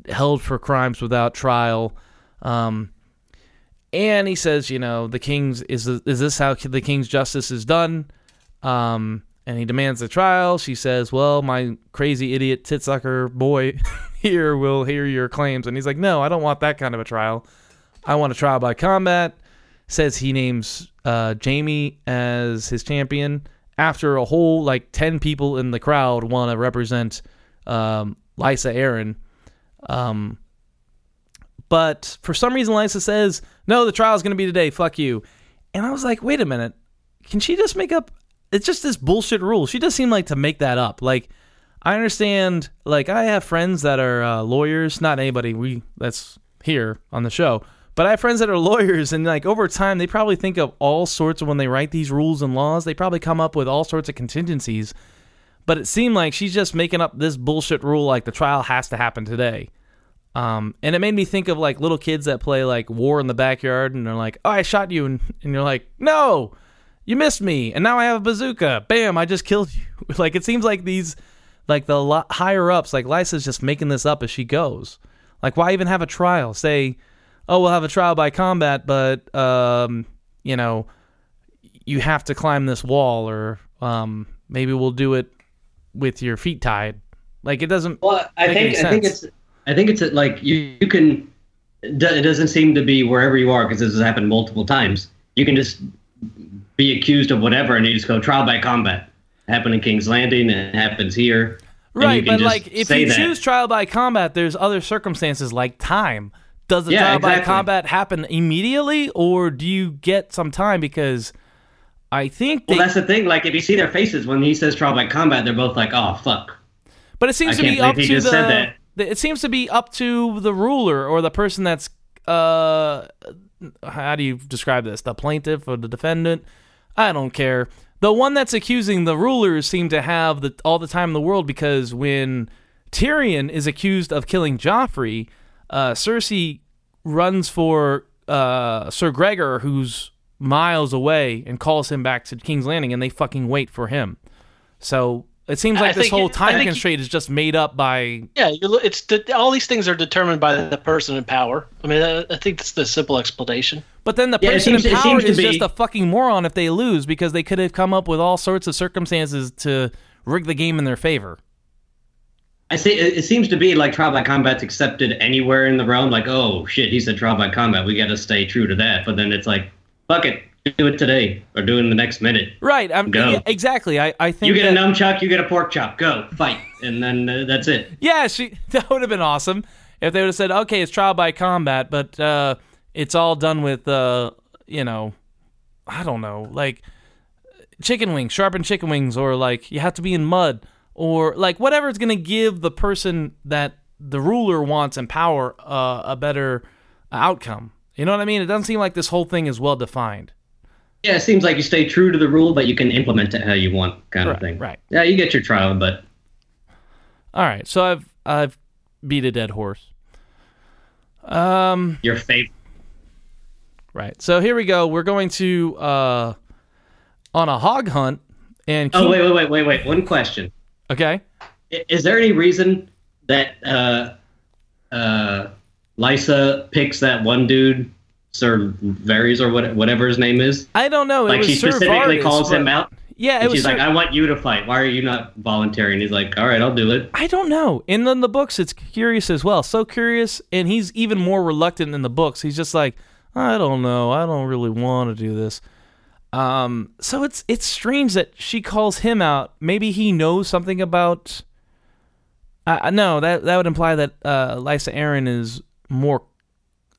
held for crimes without trial. Um, and he says, you know, the king's is is this how the king's justice is done? Um, and he demands a trial. She says, "Well, my crazy idiot titsucker boy <laughs> here will hear your claims." And he's like, "No, I don't want that kind of a trial. I want a trial by combat." Says he names uh, Jaime as his champion. After a whole like 10 people in the crowd want to represent um, Lysa Arryn. Um, but for some reason, Lysa says, no, the trial is going to be today. Fuck you. And I was like, wait a minute. Can she just make up? It's just this bullshit rule. She does seem like to make that up. Like, I understand. Like, I have friends that are uh, lawyers. Not anybody we that's here on the show, but I have friends that are lawyers, and like over time, they probably think of all sorts of when they write these rules and laws. They probably come up with all sorts of contingencies. But it seemed like she's just making up this bullshit rule, like the trial has to happen today. Um, and it made me think of like little kids that play like war in the backyard and they're like, oh, I shot you. And, and you're like, no, you missed me. And now I have a bazooka. Bam, I just killed you. <laughs> like it seems like these, like the lo- higher ups, like Lysa's just making this up as she goes. Like, why even have a trial? Say, oh, we'll have a trial by combat, but, um, you know, you have to climb this wall or um, maybe we'll do it with your feet tied. Like it doesn't. Well, I think I think it's I think it's like you you can. It doesn't seem to be wherever you are because this has happened multiple times. You can just be accused of whatever, and you just go trial by combat. Happened in King's Landing, and it happens here. Right, but like if you that. choose trial by combat, there's other circumstances like time. Does the Yeah, trial by exactly. combat happen immediately, or do you get some time? Because I think they, Well, that's the thing. Like, if you see their faces when he says trial by combat, they're both like, "Oh fuck." but it seems I to be up to the, the. It seems to be up to the ruler or the person that's uh, how do you describe this? The plaintiff or the defendant? I don't care. The one that's accusing the rulers seem to have the all the time in the world because when Tyrion is accused of killing Joffrey, uh, Cersei runs for uh, Sir Gregor, who's miles away, and calls him back to King's Landing, and they fucking wait for him. So it seems I like this whole time think- constraint is just made up by. Yeah, it's all these things are determined by the person in power. I mean, I, I think that's the simple explanation. But then the Yeah, person seems- in power seems to is just a fucking moron if they lose because they could have come up with all sorts of circumstances to rig the game in their favor. I see. It, it seems to be like trial by combat's accepted anywhere in the realm. Like, oh shit, he said trial by combat. We got to stay true to that. But then it's like, fuck it, do it today or do it in the next minute. Right. I'm, Go. yeah, exactly. I, I think You get that, a nunchuck, you get a pork chop. Go fight, and then uh, that's it. Yeah, she <laughs> that would have been awesome if they would have said, "Okay, it's trial by combat, but uh, it's all done with uh, you know, I don't know, like chicken wings, sharpened chicken wings, or like you have to be in mud, or like whatever is going to give the person that the ruler wants in power uh, a better outcome. You know what I mean? It doesn't seem like this whole thing is well defined. Yeah, it seems like you stay true to the rule, but you can implement it how you want, kind Right, of thing. right. Yeah, you get your trial, but All right, so I've I've beat a dead horse. Um. your favorite. Right. So here we go. We're going to uh on a hog hunt and Oh wait, wait, wait, wait, wait. One question: okay. Is there any reason that uh, uh, Lysa picks that one dude, Sir Vardis or what, whatever his name is? I don't know. It Like she Sir specifically Vardis, calls him out. Yeah, it And was. she's Sir- like, "I want you to fight. Why are you not volunteering?" He's like, "All right, I'll do it." I don't know. In the, in the books, it's curious as well. So curious, and he's even more reluctant in the books. He's just like, I don't know. I don't really want to do this. Um. So it's it's strange that she calls him out. Maybe he knows something about. Uh, no, that that would imply that uh, Lysa Arryn is more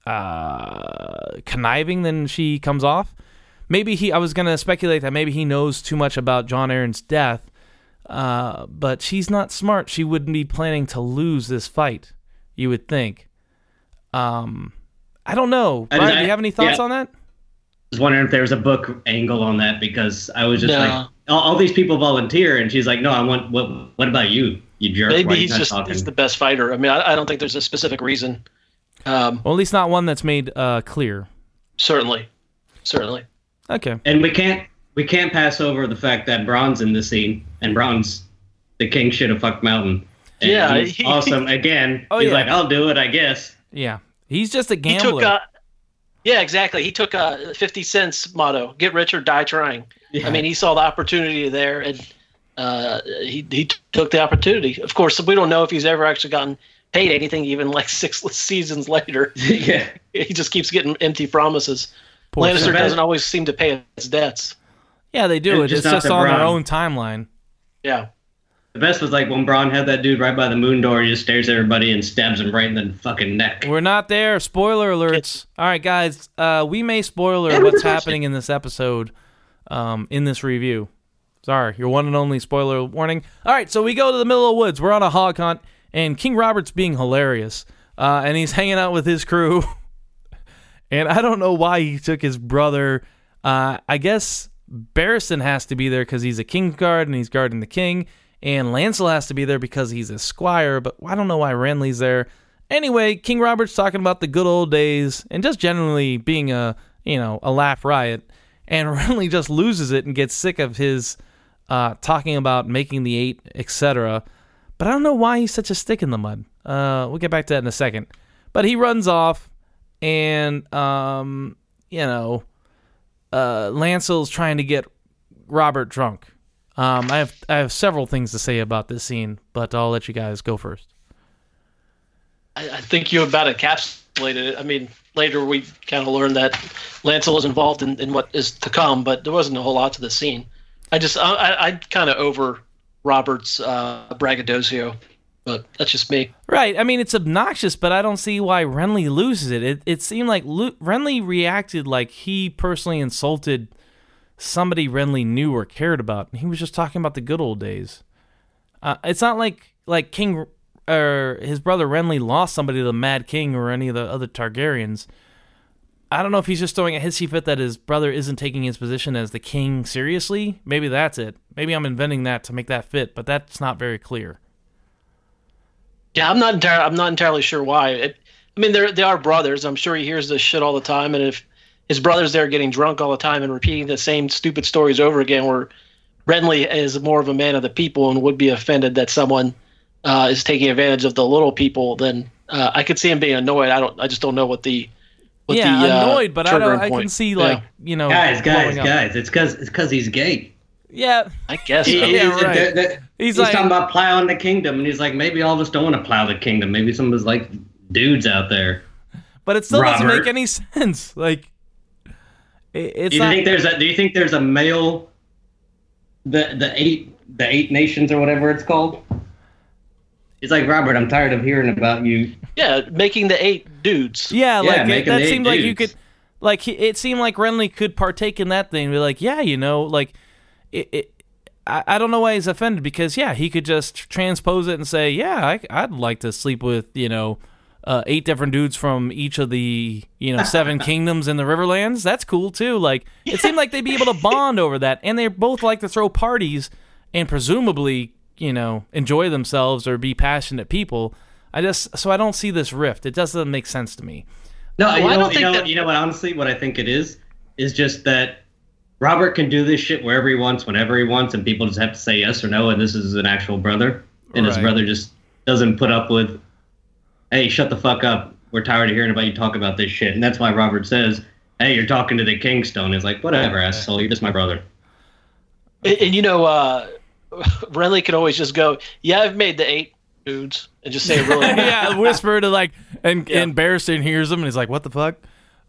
uh, conniving than she comes off. Maybe he. I was gonna speculate that maybe he knows too much about Jon Arryn's death. Uh, but she's not smart. She wouldn't be planning to lose this fight. You would think. Um, I don't know. I- do you have any thoughts yeah. on that? Was wondering if there was a book angle on that because I was just No. like, all, all these people volunteer, and she's like, "No, I want what? What about you? You jerk? Why Maybe are he's just talking?" he's the best fighter. I mean, I, I don't think there's a specific reason. Um, Well, at least not one that's made uh, clear. certainly, certainly. Okay. and we can't we can't pass over the fact that Bronn's in the scene, and Bronn's the king shit of fuck mountain. And Yeah, he's he- awesome. Again, Oh, he's yeah. like, "I'll do it, I guess." Yeah. He's just a He gambler. took, uh, yeah, exactly. He took a fifty cents motto: "Get rich or die trying." Yeah. I mean, he saw the opportunity there, and uh, he he t- took the opportunity. Of course, we don't know if he's ever actually gotten paid anything, even like <laughs> six seasons later. <laughs> yeah, he just keeps getting empty promises. Poor Lannister Sir. doesn't always seem to pay his debts. Yeah, they do And it. just It's just the on their own timeline. Yeah. The best was like when Bronn had that dude right by the moon door. He just stares at everybody and stabs him right in the fucking neck. We're not there. Spoiler alerts. All right, guys. Uh, we may spoiler what's happening in this episode, um, in this review. Sorry, your one and only spoiler warning. All right, so we go to the middle of the woods. We're on a hog hunt, and King Robert's being hilarious, uh, and he's <laughs> hanging out with his crew. <laughs> and I don't know why he took his brother. Uh, I guess Barristan has to be there because he's a king's guard and he's guarding the king. And Lancel has to be there because he's a squire, but I don't know why Renly's there. Anyway, King Robert's talking about the good old days and just generally being a you know a laugh riot, and <laughs> Renly just loses it and gets sick of his uh, talking about making the eight, etc. But I don't know why he's such a stick in the mud. Uh, we'll get back to that in a second. But he runs off, and um, you know, uh, Lancel's trying to get Robert drunk. Um, I have I have several things to say about this scene, but I'll let you guys go first. I, I think you about encapsulated it. I mean, later we kind of learned that Lancel was involved in, in what is to come, but there wasn't a whole lot to the scene. I just I, I, I kind of over Robert's uh, braggadocio, but that's just me. Right. I mean, it's obnoxious, but I don't see why Renly loses it. It, it seemed like Lu- Renly reacted like he personally insulted somebody Renly knew or cared about. He was just talking about the good old days. Uh, it's not like like King or his brother Renly lost somebody to the Mad King or any of the other Targaryens. I don't know if he's just throwing a hissy fit that his brother isn't taking his position as the king seriously. Maybe that's it. Maybe I'm inventing that to make that fit, but that's not very clear. Yeah, I'm not entirely I'm not entirely sure why. It, I mean, they're they are brothers. I'm sure he hears this shit all the time, and if his brother's there getting drunk all the time and repeating the same stupid stories over again, where Renly is more of a man of the people and would be offended that someone uh, is taking advantage of the little people, then uh, I could see him being annoyed. I don't. I just don't know what the what yeah, the, uh, annoyed, but I don't. I can point. see Yeah. like you know, Guys, guys, blowing up. guys! It's because it's because he's gay. Yeah, I guess. So. he- <laughs> Yeah, he's, right. the- the- He's he's like- talking about plowing the kingdom, and he's like, maybe all of us don't want to plow the kingdom. Maybe some of us like dudes out there. but it still doesn't make any <laughs> sense. Like, it, it's Do you not. think there's a? Do you think there's a male? The the eight the eight nations or whatever it's called. He's like Robert. I'm tired of hearing about you. yeah, making the eight dudes. yeah, like it, that the eight seemed like you could, like it seemed like Renly could partake in that thing. Be like, yeah, you know, like it. it I, I don't know why he's offended because yeah, he could just transpose it and say, yeah, I, I'd like to sleep with you know. Uh, eight different dudes from each of the you know seven <laughs> kingdoms in the Riverlands. That's cool too. Like it seemed like they'd be able to bond over that, and they both like to throw parties and presumably you know enjoy themselves or be passionate people. I just so I don't see this rift. It doesn't make sense to me. No, Well, you, I know, don't you think know, that- you know what? Honestly, what I think it is is just that Robert can do this shit wherever he wants, whenever he wants, and people just have to say yes or no. And this is an actual brother, and his brother just doesn't put up with, "Hey, shut the fuck up. We're tired of hearing about you talk about this shit." And that's why Robert says, "Hey, you're talking to the Kingstone." He's like, "Whatever, asshole. You're just my brother." And, and you know, uh, <laughs> Renly can always just go, "Yeah, I've made the eight dudes," and just say it really. <laughs> yeah, whisper to like, and Yeah. and Barristan hears him and he's like, "What the fuck?"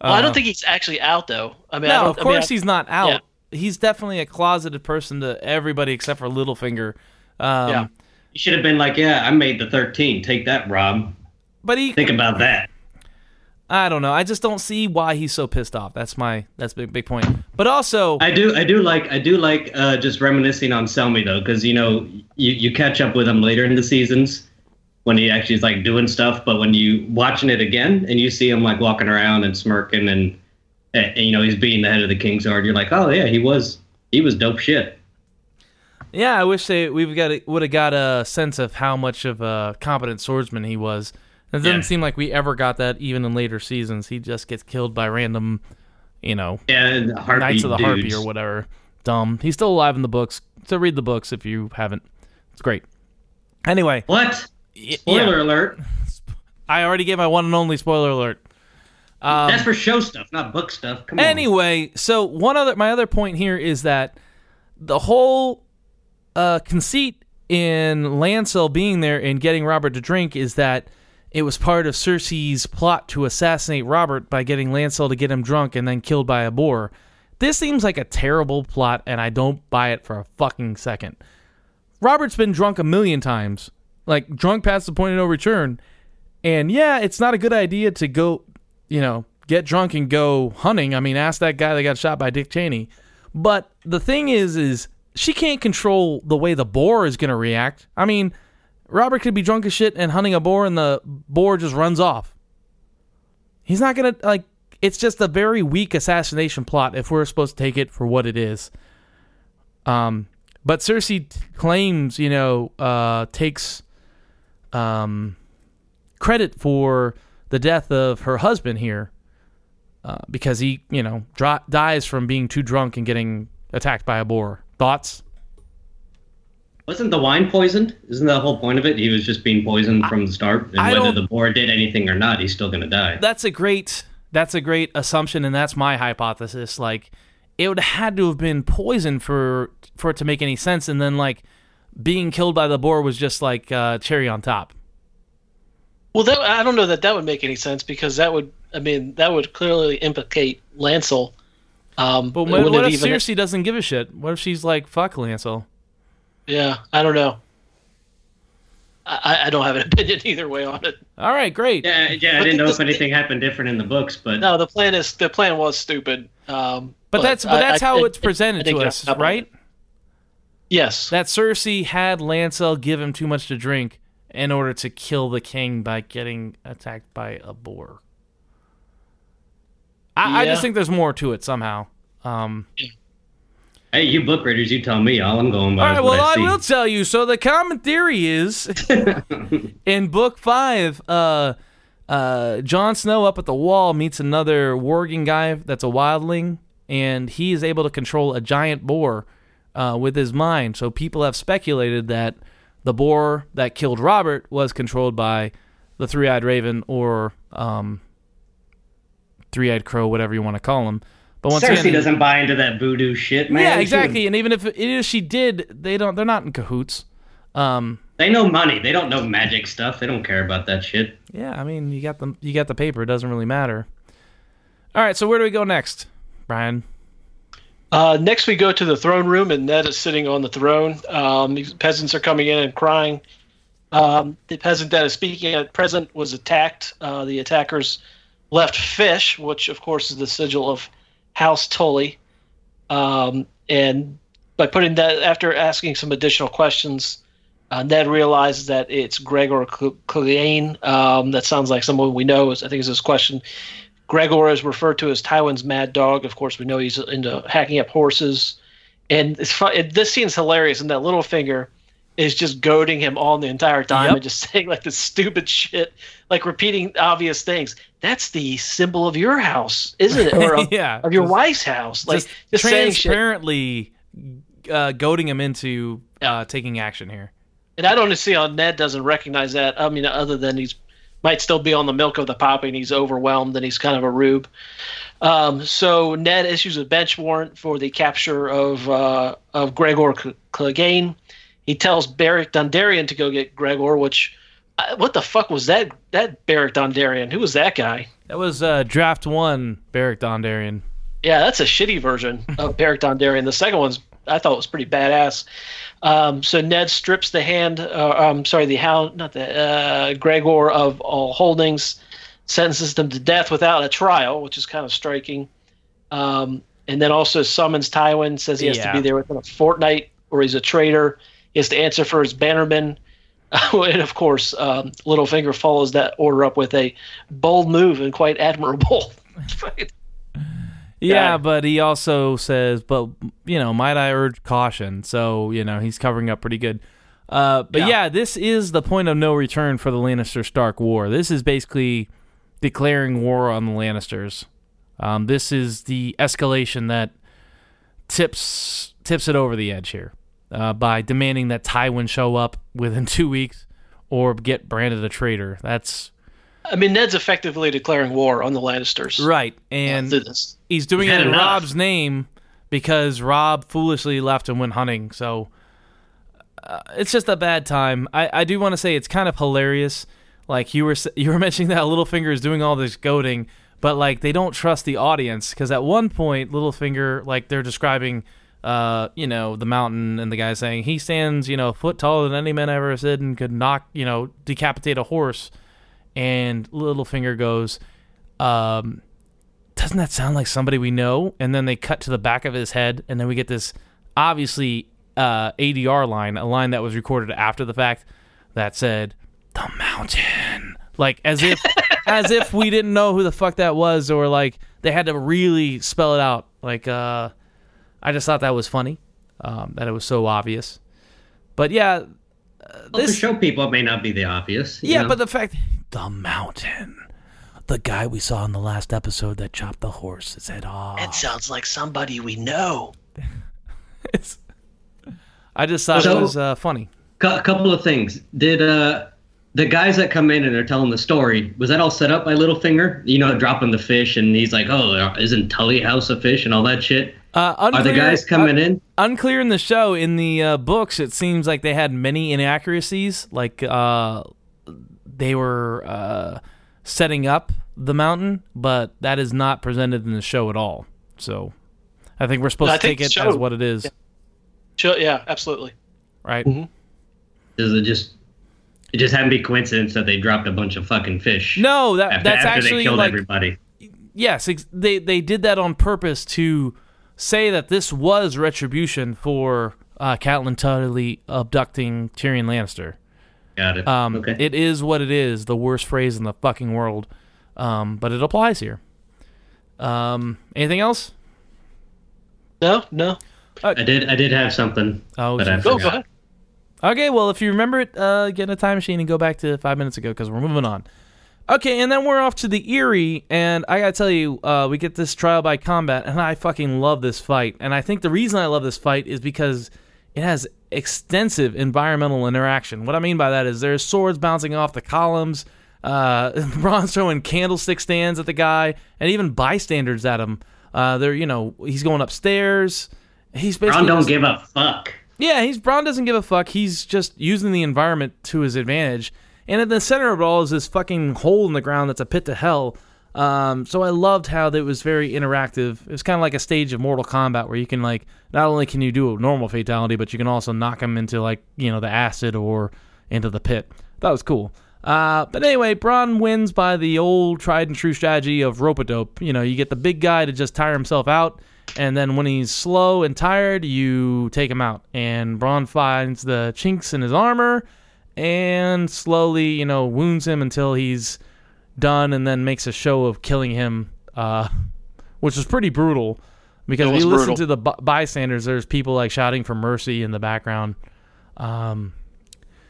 Well, I Uh, don't think he's actually out though. I mean, I No, don't, of I mean, course I- he's not out. yeah. He's definitely a closeted person to everybody except for Littlefinger. Um, Yeah. He should have been like, "Yeah, I made the 13. Take that, Rob. But he, Think about that." I don't know. I just don't see why he's so pissed off. That's my that's big big point. But also, I do, I do like, I do like uh, just reminiscing on Selmy though, because you know you, you catch up with him later in the seasons when he actually is like doing stuff, but when you watching it again and you see him like walking around and smirking and, and you know he's being the head of the Kingsguard, you're like, oh yeah, he was, he was dope shit. yeah, I wish they we've got would have got a sense of how much of a competent swordsman he was. It doesn't Yeah. seem like we ever got that even in later seasons. He just gets killed by random, you know, Harpy Knights of the Harpy or whatever. Dumb. He's still alive in the books. So read the books if you haven't. It's great. Anyway, What? Spoiler yeah, alert! I already gave my one and only spoiler alert. Um, That's for show stuff, not book stuff. Come on. Anyway, so one other my other point here is that the whole uh, conceit in Lancel being there and getting Robert to drink is that it was part of Cersei's plot to assassinate Robert by getting Lancel to get him drunk and then killed by a boar. This seems like a terrible plot, and I don't buy it for a fucking second. Robert's been drunk a million times, like drunk past the point of no return. And yeah, it's not a good idea to go, you know, get drunk and go hunting. I mean, ask that guy that got shot by Dick Cheney. But the thing is, is she can't control the way the boar is going to react. I mean, Robert could be drunk as shit and hunting a boar, and the boar just runs off. He's not to, like, it's just a very weak assassination plot if we're supposed to take it for what it is. Um, but Cersei claims, you know, uh, takes um, credit for the death of her husband here uh, because he, you know, dri- dies from being too drunk and getting attacked by a boar. Thoughts? Wasn't the wine poisoned? Isn't that the whole point of it? He was just being poisoned from the start, and I whether the boar did anything or not, he's still going to die. That's a great. That's a great assumption, and that's my hypothesis. Like, it would have had to have been poison for for it to make any sense, and then like being killed by the boar was just like uh, cherry on top. Well, that, I don't know that that would make any sense because that would, I mean, that would clearly implicate Lancel. Um, But it what, what if even- Cersei doesn't give a shit? What if she's like, "Fuck Lancel"? Yeah, I don't know. I, I don't have an <laughs> opinion either way on it. All right, great. Yeah, yeah. I But didn't know this- if anything happened different in the books, but No, the plan is the plan was stupid. Um, But, that's but that's I how think- it's presented I to you're us, right? Yes. That Cersei had Lancel give him too much to drink in order to kill the king by getting attacked by a boar. I, I just think there's more to it somehow. Um, hey, you book readers, you tell me. All I'm going by All right. well, I I will tell you. So the common theory is <laughs> in book five, uh, uh, Jon Snow up at the wall meets another warging guy that's a wildling, and he is able to control a giant boar uh, with his mind. So people have speculated that the boar that killed Robert was controlled by the three-eyed raven or um, three-eyed crow, whatever you want to call him. But once Cersei again, doesn't buy into that voodoo shit, man. yeah, She exactly. And even if it is she did, they don't. They're not in cahoots. Um, They know money. They don't know magic stuff. They don't care about that shit. Yeah, I mean, you got the you got the paper. It doesn't really matter. All right, so where do we go next, Brian? Uh, next, we go to the throne room, and Ned is sitting on the throne. Um, these peasants are coming in and crying. Um, the peasant that is speaking at present was attacked. Uh, the attackers left fish, which of course is the sigil of House Tully. Um, and by putting that, after asking some additional questions, uh, Ned realizes that it's Gregor Cl- Clegane. Um, that sounds like someone we know. I think is his question. Gregor is referred to as Tywin's mad dog. Of course, we know he's into hacking up horses. And it's fun. It, this scene's hilarious, and that little finger is just goading him on the entire time Yep. and just <laughs> saying like this stupid shit, like repeating obvious things. That's the symbol of your house, isn't it? Or <laughs> of, Yeah, of your just- wife's house. Like Just, just, transparently uh, goading him into uh, taking action here. And I don't see how Ned doesn't recognize that. I mean, other than he's might still be on the milk of the poppy and he's overwhelmed and he's kind of a rube. Um, so Ned issues a bench warrant for the capture of uh, of Gregor Cl- Clegane. He tells Beric Dondarrion to go get Gregor, which uh, what the fuck was that? That Beric Dondarrion? Who was that guy? That was uh, draft one, Beric Dondarrion. Yeah, that's a shitty version of <laughs> Beric Dondarrion. The second one's I thought was pretty badass. Um, so Ned strips the hand, uh, I'm sorry, the hound, not the uh, Gregor of all holdings, sentences them to death without a trial, which is kind of striking. Um, and then also summons Tywin, says he has Yeah. to be there within a fortnight, or he's a traitor. He has to answer for his bannerman. <laughs> and of course, um, Littlefinger follows that order up with a bold move and quite admirable. Yeah, Yeah. but he also says, but you know, might I urge caution? So you know, he's covering up pretty good. Uh, but yeah. Yeah. this is the point of no return for the Lannister Stark war. This is basically declaring war on the Lannisters. Um, this is the escalation that tips tips it over the edge here uh, by demanding that Tywin show up within <laughs> two weeks or get branded a traitor. That's I mean, Ned's effectively declaring war on the Lannisters. right, and he's doing it in enough. Rob's name because Rob foolishly left and went hunting. So uh, it's just a bad time. I, I do want to say it's kind of hilarious. Like you were <laughs> you were mentioning that Littlefinger is doing all this goading, but like they don't trust the audience because at one point, Littlefinger, like they're describing, uh, you know, the mountain, and the guy saying he stands, you know, a foot taller than any man I ever stood and could knock, you know, decapitate a horse, and Littlefinger goes, um, doesn't that sound like somebody we know? And then they cut to the back of his head, and then we get this obviously uh, ADR line, a line that was recorded after the fact that said, "The mountain," like as if <laughs> as if we didn't know who the fuck that was, or like they had to really spell it out. Like, uh, I just thought that was funny, um, that it was so obvious. But yeah, uh, Well, this to show people it may not be the obvious. you yeah, know? but the fact the mountain. The guy we saw in the last episode that chopped the horse his head off. It sounds like somebody we know. <laughs> It's- I just thought it was uh, funny. Cou- a couple of things. Did uh the guys that come in and they're telling the story was that all set up by Littlefinger? You know, dropping the fish and he's like, "Oh, isn't Tully House a fish?" and all that shit. Uh, Are the unclear- guys coming in? unclear in the show in the uh, books it seems like they had many inaccuracies like uh, they were uh, setting up the mountain but that is not presented in the show at all so i think we're supposed I to take it show- as what it is Sure, yeah, absolutely. right Does it just it just happened to be coincidence that they dropped a bunch of fucking fish? no that After, that's after actually they killed like everybody. yes ex- they they did that on purpose to say that this was retribution for uh, Catelyn Tully abducting Tyrion Lannister Got it. Um, okay. It is what it is, the worst phrase in the fucking world. Um, but it applies here. Um, anything else? No, no. I did. I did have something. Oh, but I. Go, go forgot. ahead. Okay, well, if you remember it, uh, get in a time machine and go back to five minutes ago because we're moving on. Okay, and then we're off to the Eyrie, and I gotta tell you, uh, we get this trial by combat, and I fucking love this fight. And I think the reason I love this fight is because it has extensive environmental interaction. What I mean by that is there's swords bouncing off the columns, uh, <laughs> Bronn's throwing candlestick stands at the guy, and even bystanders at him. Uh, they're, you know, he's going upstairs. He's basically don't just- give a fuck. yeah, he's Bronn doesn't give a fuck. He's just using the environment to his advantage. And at the center of it all is this fucking hole in the ground that's a pit to hell. Um, so I loved how it was very interactive. It was kind of like a stage of Mortal Kombat where you can like not only can you do a normal fatality, but you can also knock him into like you know the acid or into the pit. That was cool. Uh, but anyway, Bronn wins by the old tried and true strategy of rope a dope. You know, you get the big guy to just tire himself out, and then when he's slow and tired, you take him out. And Bronn finds the chinks in his armor and slowly, you know, wounds him until he's done, and then makes a show of killing him, uh, which is pretty brutal. Because if was you listen to the by- bystanders, there's people like shouting for mercy in the background. Um,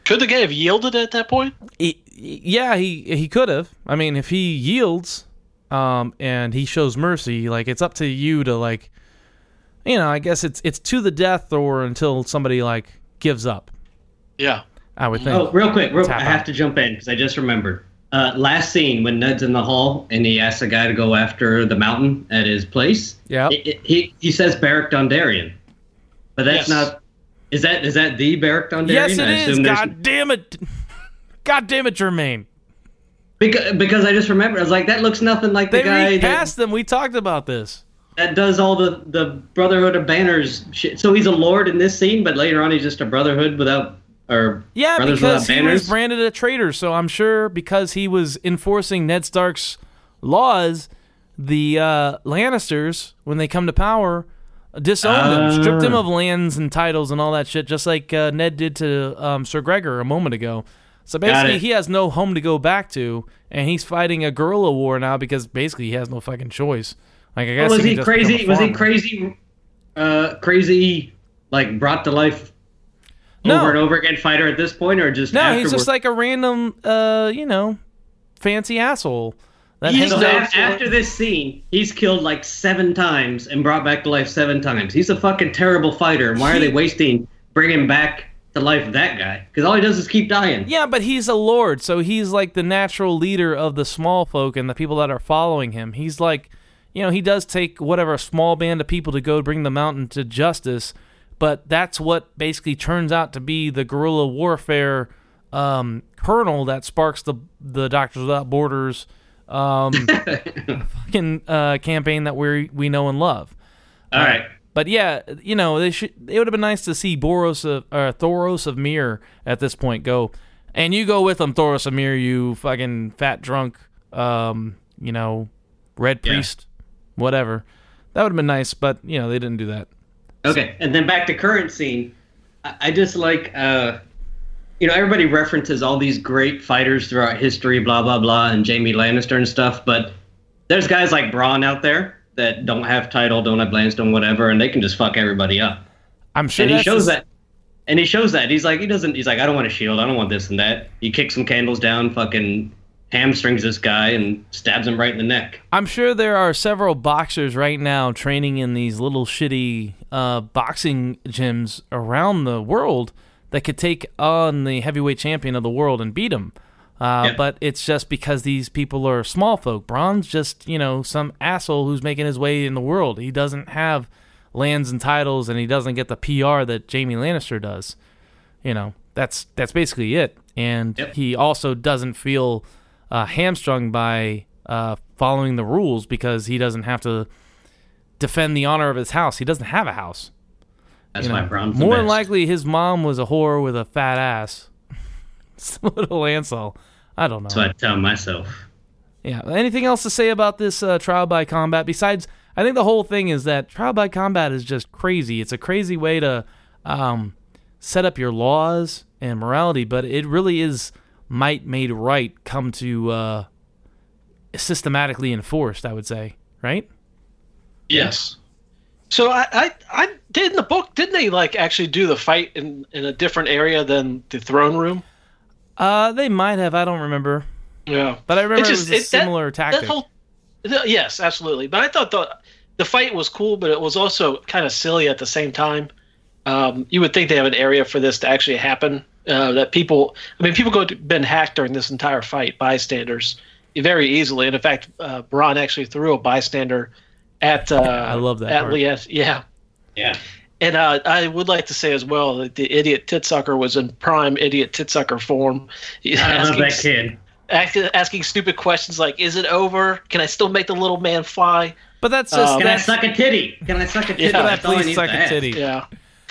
Could the guy have yielded at that point? he, yeah, he he could have. I mean, if he yields, um, and he shows mercy, like it's up to you to like, you know, I guess it's it's to the death or until somebody like gives up. Yeah. I would think. Oh, real quick, real, I have to jump in because I just remembered. Uh, last scene when Ned's in the hall and he asks the guy to go after the mountain at his place. Yep. it- it- he he says Beric Dondarrion, but that's Yes. not. Is that is that the Beric Dondarrion? yes, it I is. God damn it! God damn it, Jermaine. Because, because I just remember, I was like, that looks nothing like the They guy that, recast them. We talked about this. that does all the, the Brotherhood of Banners shit. So he's a lord in this scene, but later on he's just a Brotherhood without, or Yeah, Brothers because he was branded a traitor. So I'm sure because he was enforcing Ned Stark's laws, the uh, Lannisters, when they come to power, disowned him, stripped him Ah. of lands and titles and all that shit, just like uh, Ned did to um, Sir Gregor a moment ago. So basically, he has no home to go back to, and he's fighting a guerrilla war now because basically he has no fucking choice. Like I guess was can he a crazy? Was he crazy? Uh, crazy, like brought to life No. over and over again fighter at this point, or just No, afterward? he's just like a random, uh, you know, fancy asshole. That He's hangs So out- after this scene, he's killed like seven times and brought back to life seven times. He's a fucking terrible fighter. And why are they wasting bringing back to life that guy? Because all he does is keep dying. Yeah, but he's a lord, so he's like the natural leader of the small folk and the people that are following him. He's like, you know, he does take whatever small band of people to go bring the mountain to justice, but that's what basically turns out to be the guerrilla warfare um, kernel that sparks the the Doctors Without Borders um, <laughs> fucking uh, campaign that we we know and love. All right. But yeah, you know, they should. It would have been nice to see Boros of uh, Thoros of Myr at this point go, and you go with them, Thoros of Myr, you fucking fat drunk, um, you know, red Yeah. priest, whatever. That would have been nice, but you know they didn't do that. Okay, and then back to current scene. I, I just like, uh, you know, everybody references all these great fighters throughout history, blah blah blah, and Jaime Lannister and stuff. But there's guys like Bronn out there that don't have title, don't have Lansdowne, whatever, and they can just fuck everybody up. I'm sure and he shows the- that. And he shows that he's like he doesn't. He's like I don't want a shield. I don't want this and that. He kicks some candles down, fucking hamstrings this guy, and stabs him right in the neck. I'm sure there are several boxers right now training in these little shitty uh, boxing gyms around the world that could take on the heavyweight champion of the world and beat him. Uh, Yeah. But it's just because these people are small folk. Bronn's just, you know, some asshole who's making his way in the world. He doesn't have lands and titles, and he doesn't get the PR that Jaime Lannister does. You know, that's that's basically it. And Yep. he also doesn't feel uh, hamstrung by uh, following the rules because he doesn't have to defend the honor of his house. He doesn't have a house. That's You why know, Bronn's the more than likely, his mom was a whore with a fat ass. <laughs> It's a little Ansel. I don't know. That's what I tell myself. Yeah. Anything else to say about this uh, trial by combat? Besides, I think the whole thing is that trial by combat is just crazy. It's a crazy way to um, set up your laws and morality, but it really is might made right come to uh, systematically enforced. I would say, right? Yes. So I, I, I did in the book. Didn't they like actually do the fight in in a different area than the throne room? Uh, they might have. I don't remember, Yeah. but I remember It it, was a it- that- similar tactic. That whole, th- yes, absolutely. But I thought the the fight was cool, but it was also kind of silly at the same time. Um, you would think they have an area for this to actually happen. Uh, that people, I mean, people go to, been hacked during this entire fight, bystanders, very easily. And in fact, uh, Bronn actually threw a bystander at. Uh, I love that At part. Lies. Yeah. Yeah. And uh, I would like to say as well that the idiot titsucker was in prime idiot titsucker form. He's <laughs> I love asking- that kid. asking, asking stupid questions like, "Is it over? Can I still make the little man fly?" but that's just Um, Can I that's, suck a titty? Can I suck a titty? Yeah, That's I please suck to a ask. titty. Yeah,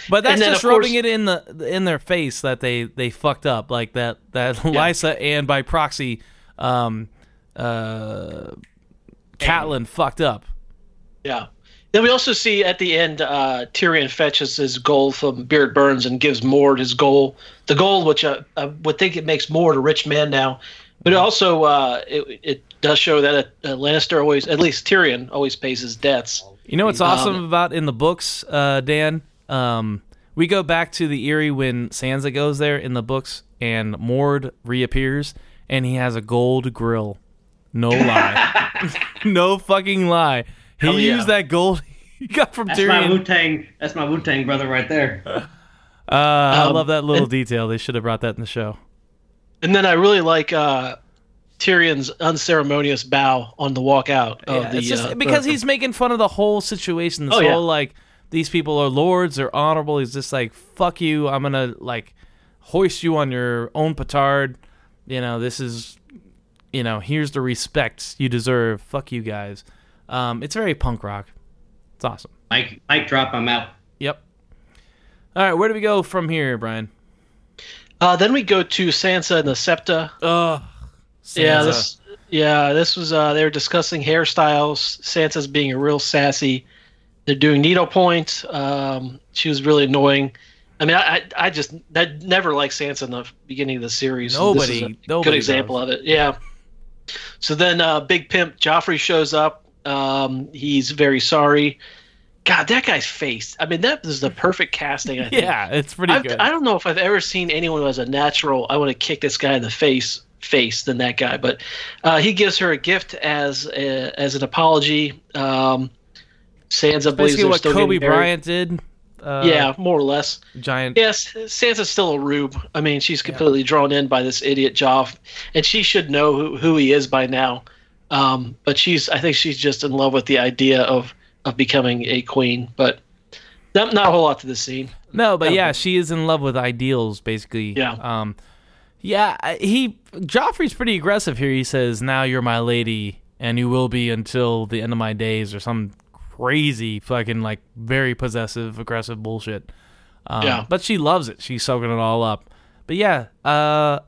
But that's then, just rubbing course- it in the in their face that they they fucked up like that that Lysa and by proxy, um, uh, Catelyn fucked up. yeah. Then we also see at the end uh, Tyrion fetches his gold from Beard Burns and gives Mord his gold. The gold, which uh, I would think it makes Mord a rich man now, but it also uh, it, it does show that uh, Lannister always, at least Tyrion, always pays his debts. You know what's Um, awesome about in the books, uh, Dan? Um, we go back to the Eyrie when Sansa goes there in the books, and Mord reappears, and he has a gold grill. No <laughs> lie, <laughs> no fucking lie. He Hell yeah. used that gold <laughs> he got from That's my Tyrion. Wu Tang. That's my Wu Tang brother right there. Uh, I Um, love that little and- detail. They should have brought that in the show. And then I really like uh, Tyrion's unceremonious bow on the walk out of Yeah, the it's just uh, because the- he's making fun of the whole situation. This Oh, whole yeah. like these people are lords, they're honorable. He's just like fuck you. I'm gonna like hoist you on your own petard. You know this is, you know here's the respect you deserve. Fuck you guys. Um, it's very punk rock. It's awesome. Mike, Mike, drop. I'm out. Yep. All right, where do we go from here, Brian? Uh, then we go to Sansa and the Septa. Ugh. Yeah, this yeah this was uh, they were discussing hairstyles. Sansa's being a real sassy. They're doing needlepoint. Um, she was really annoying. I mean, I I, I just I never liked Sansa in the beginning of the series. and this is Nobody- a nobody good example of it. Yeah. So then, uh, Big Pimp Joffrey shows up. Um, he's very sorry. God, that guy's face. I mean, that is the perfect casting. I <laughs> think. yeah, it's pretty I've, good. I don't know if I've ever seen anyone who has a natural. I want to kick this guy in the face face than that guy. But uh, he gives her a gift as a, as an apology. Um, Sansa believes Basically, what Kobe. Bryant did. Uh, yeah, more or less. giant. Yes, Sansa's still a rube. I mean, she's completely drawn in by this idiot Joff, and she should know who, who he is by now. Um, but she's, I think she's just in love with the idea of of becoming a queen. But not, not a whole lot to the scene. No, but Yeah. yeah, she is in love with ideals, basically. Yeah. Um, Yeah, he Joffrey's pretty aggressive here. He says, "Now you're my lady, and you will be until the end of my days," or some crazy fucking like very possessive, aggressive bullshit. Um, Yeah. but she loves it. She's soaking it all up. But yeah, uh,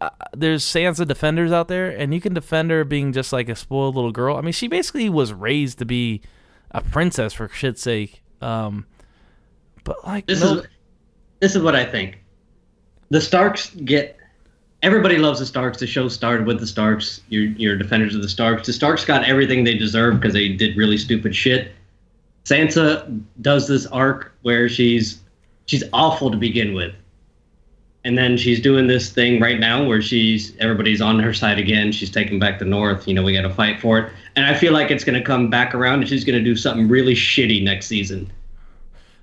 uh, there's Sansa defenders out there, and you can defend her being just like a spoiled little girl. I mean, she basically was raised to be a princess for shit's sake. Um, but like, This no- is this is what I think. The Starks get everybody loves the Starks. The show started with the Starks. You're, you're defenders of the Starks. The Starks got everything they deserve because they did really stupid shit. Sansa does this arc where she's she's awful to begin with, and then she's doing this thing right now where she's everybody's on her side again. She's taking back the North. You know, we got to fight for it, and I feel like it's going to come back around, and she's going to do something really shitty next season.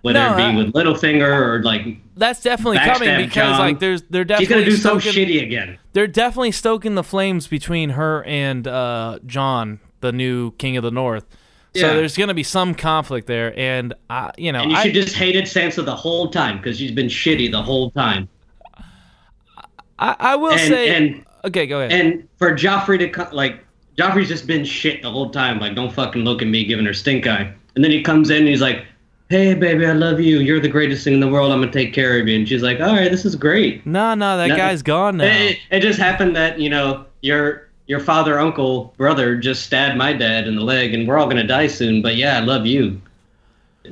Whether No, it be I- with Littlefinger or like that's definitely coming because Jon. like there's they're definitely she's gonna do stoking, shitty again. they're definitely stoking the flames between her and uh, Jon, the new King of the North. So Yeah. there's gonna be some conflict there, and uh, you know, And you I, should just hated Sansa the whole time because she's been shitty the whole time. I, I will And- say, and- okay, go ahead. And for Joffrey to like, Joffrey's just been shit the whole time. Like, don't fucking look at me, giving her stink eye. And then he comes in and he's like, "Hey, baby, I love you. You're the greatest thing in the world. I'm gonna take care of you." And she's like, "All right, this is great." no, no, that No- guy's gone now. It, it just happened that you know your your father, uncle, brother just stabbed my dad in the leg, and we're all gonna die soon. But yeah, I love you.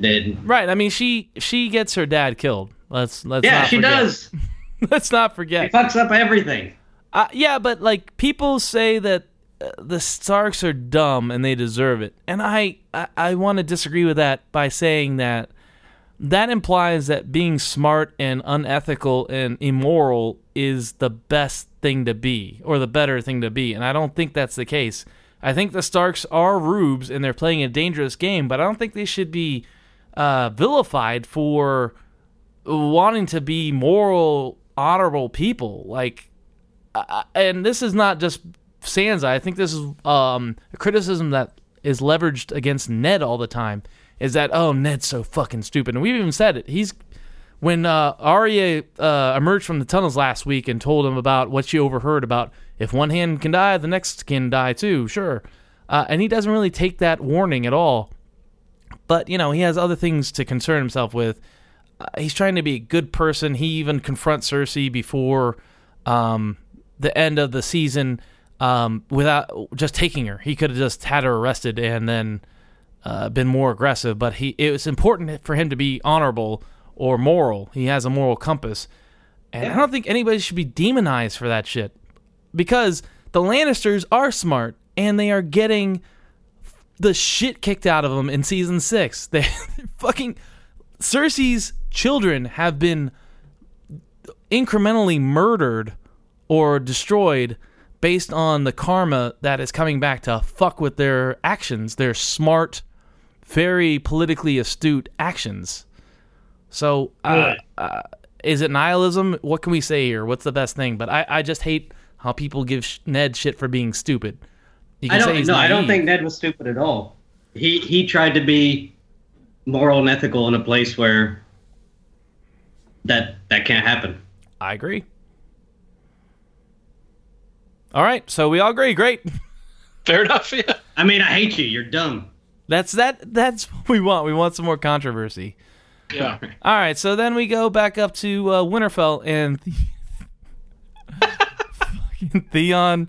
Did right? I mean, she she gets her dad killed. Let's let's yeah, she forget. does. <laughs> let's not She forget. fucks up everything. Uh, yeah, but like people say that the Starks are dumb and they deserve it, and I I, I want to disagree with that by saying that that implies that being smart and unethical and immoral is the best thing to be or the better thing to be, and I don't think that's the case. I think the Starks are rubes and they're playing a dangerous game, but I don't think they should be uh, vilified for wanting to be moral, honorable people. Like I- and this is not just Sansa. I think this is um, a criticism that is leveraged against Ned all the time. Is that oh Ned's so fucking stupid, and we've even said it. He's when uh, Arya uh, emerged from the tunnels last week and told him about what she overheard about if one hand can die, the next can die too. Sure, uh, and he doesn't really take that warning at all. But you know he has other things to concern himself with. Uh, he's trying to be a good person. He even confronts Cersei before um, the end of the season um, without just taking her. He could have just had her arrested and then uh, been more aggressive. But he it was important for him to be honorable or moral. He has a moral compass, and I don't think anybody should be demonized for that shit because the Lannisters are smart and they are getting the shit kicked out of them in season six. <laughs> They fucking Cersei's children have been incrementally murdered or destroyed based on the karma that is coming back to fuck with their actions, their smart, very politically astute actions. So, uh, uh, is it nihilism? What can we say here? What's the best thing? But I, I just hate how people give sh- Ned shit for being stupid. You I don't. No, I don't think Ned was stupid at all. He he tried to be moral and ethical in a place where that that can't happen. I agree. All right, so we all agree. Great. <laughs> Fair enough. Yeah. I mean, I hate you. You're dumb. That's that. That's what we want. We want some more controversy. Yeah. All right, so then we go back up to uh, Winterfell and <laughs> fucking Theon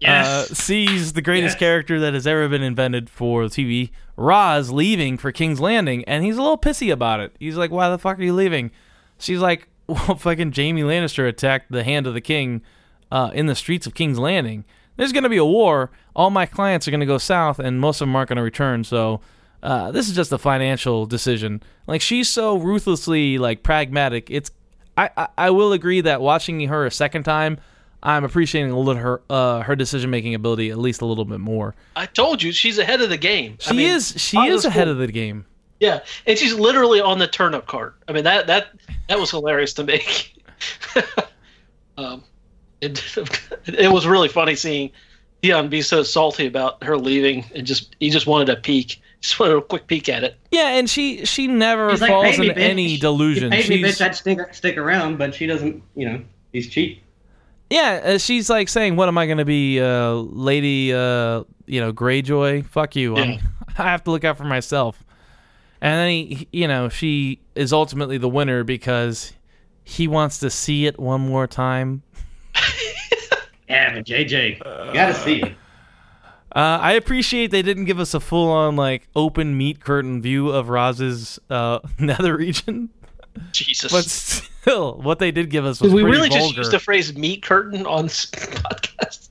Yes. uh, sees the greatest Yes. character that has ever been invented for TV, Ros, leaving for King's Landing, and he's a little pissy about it. He's like, "Why the fuck are you leaving?" She's like, "Well, <laughs> fucking Jaime Lannister attacked the Hand of the King uh, in the streets of King's Landing. There's gonna be a war. All my clients are gonna go south, and most of them aren't gonna return. So." Uh, this is just a financial decision. Like she's so ruthlessly like pragmatic. It's I, I, I will agree that watching her a second time, I'm appreciating a little her uh, her decision making ability at least a little bit more. I told you she's ahead of the game. She I mean, is she is ahead school- of the game. Yeah, and she's literally on the turnip cart. I mean that that that was hilarious to me. <laughs> um, it <laughs> it was really funny seeing Theon be so salty about her leaving and just he just wanted a peek, <laughs> just wanted a quick peek at it. Yeah, and she she never He's like, falls "Pay me, into bitch." any delusion. You paid me, She's bitch. I'd stick stick around, but she doesn't. You know, he's cheap. Yeah, uh, she's like saying, "What am I going to be, uh, Lady, uh, you know, Greyjoy? Fuck you! I'm- <laughs> I have to look out for myself." And then he, he- you know, she is ultimately the winner because he wants to see it one more time. Yeah, but JJ, you gotta see it. Uh, I appreciate they didn't give us a full-on like open meat curtain view of Ros's uh, <laughs> nether region, Jesus. but still, what they did give us was Did we really vulgar. just used the phrase meat curtain on this <laughs> podcast?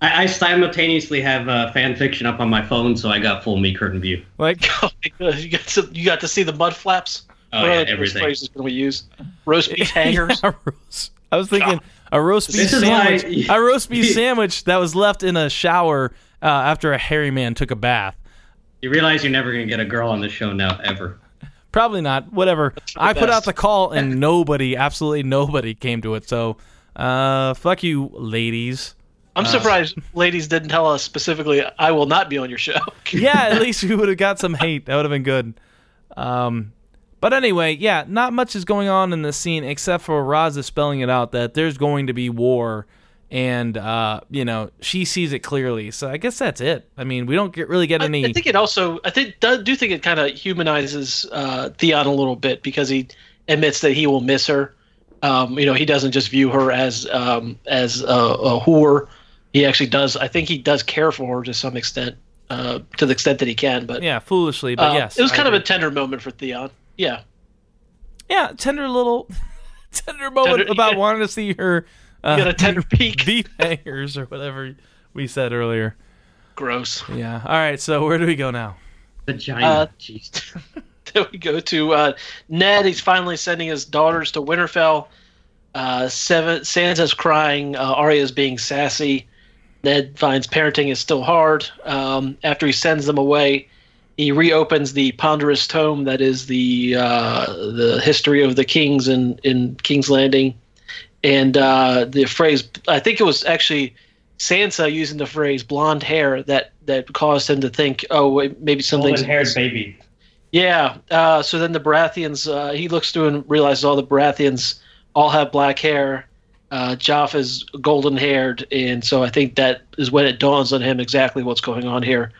I, I simultaneously have uh, fan fiction up on my phone, so I got full meat curtain view. like <laughs> Oh you got to you got to see the mud flaps. Oh, what yeah, other everything. phrases can we use? Roast beef hangers. Yeah, I was thinking a roast beef This is why- sandwich. a roast beef sandwich that was left in a shower uh, after a hairy man took a bath. You realize you're never gonna get a girl on the show now, ever. Probably not. Whatever. the I put out the call and nobody, absolutely nobody, came to it. So, uh, fuck you, ladies. I'm surprised ladies didn't tell us specifically. I will not be on your show. <laughs> Yeah, at least we would have got some hate. That would have been good. Um, but anyway, yeah, not much is going on in this scene except for Raza spelling it out that there's going to be war, and uh, you know she sees it clearly. So I guess that's it. I mean, we don't get really get any. I think it also. I think do, do think it kind of humanizes uh, Theon a little bit because he admits that he will miss her. Um, you know, he doesn't just view her as um, as a, a whore. He actually does. I think he does care for her to some extent, uh, to the extent that he can. But yeah, foolishly, but uh, yes, it was I kind of a tender moment for Theon. Yeah, yeah tender little <laughs> tender moment Tender- about yeah. wanting to see her uh, got a tender peek. <laughs> beef hangers or whatever we said earlier. gross. Yeah. All right. So where do we go now? Vagina. Uh, Jeez. <laughs> then we go to uh, Ned. He's finally sending his daughters to Winterfell. Uh, Seven, Sansa's crying. Uh, Arya's being sassy. Ned finds parenting is still hard. Um, after he sends them away, he reopens the ponderous tome that is the uh, the history of the kings in, in King's Landing, and uh, the phrase. I think it was actually Sansa using the phrase "blonde hair" that that caused him to think, oh, wait, maybe something's Golden-haired baby. yeah. Uh, so then the Baratheons, uh, he looks through and realizes all the Baratheons all have black hair. Uh, Joff is golden haired, and so I think that is when it dawns on him exactly what's going on here.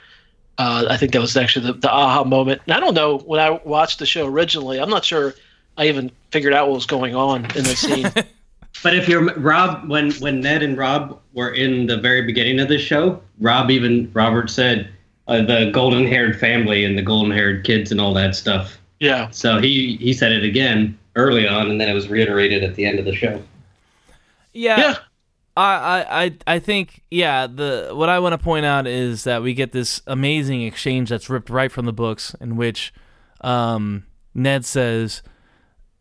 Uh, I think that was actually the, the aha moment. And I don't know when I watched the show originally. I'm not sure I even figured out what was going on in the scene. <laughs> But if you're Rob, when when Ned and Rob were in the very beginning of the show, Rob even Robert said uh, the golden-haired family and the golden-haired kids and all that stuff. yeah. So he he said it again early on, and then it was reiterated at the end of the show. Yeah. Yeah. I, I, I think yeah the what I want to point out is that we get this amazing exchange that's ripped right from the books in which um, Ned says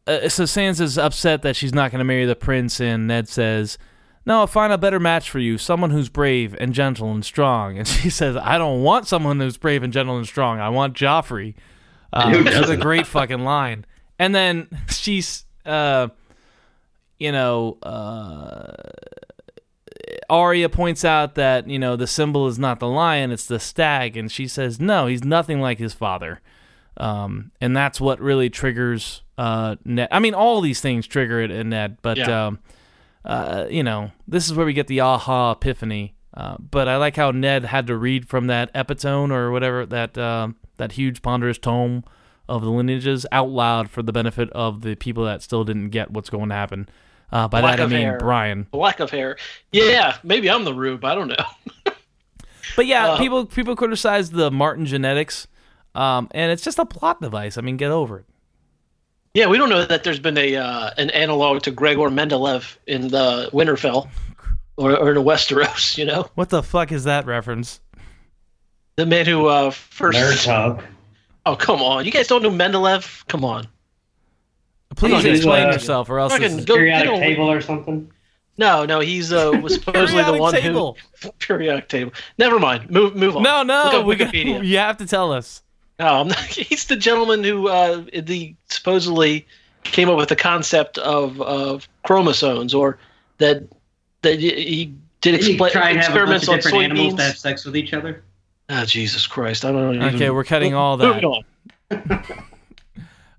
uh, so Sansa's upset that she's not going to marry the prince and Ned says no I'll find a better match for you someone who's brave and gentle and strong. And <laughs> she says I don't want someone who's brave and gentle and strong I want Joffrey. Uh, Who which is a great fucking line. And then <laughs> she's uh you know uh Arya points out that you know the symbol is not the lion; it's the stag, and she says, "No, he's nothing like his father." Um, and that's what really triggers uh, Ned. I mean, all these things trigger it in Ned, but Yeah. um, uh, you know, this is where we get the aha epiphany. Uh, but I like how Ned had to read from that epitome or whatever that um that huge ponderous tome of the lineages out loud for the benefit of the people that still didn't get what's going to happen. Uh, by Lack that I mean hair. Brian. Lack of hair. Yeah. Maybe I'm the rube. I don't know. <laughs> But yeah, Uh, people people criticize the Martin genetics, um, and it's just a plot device. I mean, get over it. Yeah, we don't know that there's been a uh, an analog to Gregor Mendeleev in the Winterfell or, or in Westeros. You know, What the fuck is that reference? the man who uh, first. Nerd talk. Oh come on, you guys don't know Mendeleev? Come on. Please He's, explain uh, yourself, or else this fucking is Go- Periodic get on- table or something. No, no, he's uh, was <laughs> supposedly the one table. who <laughs> periodic table. Never mind. Move move on. No, no, Look up we got, Wikipedia. <laughs> you have to tell us. No, I'm not, he's the gentleman who uh, the supposedly came up with the concept of of chromosomes, or that that he- he did Didn't you expl- try and have a bunch experiments on different animals to have sex with each other? Oh, Jesus Christ! I don't know. Okay, we're cutting all that. Moving on.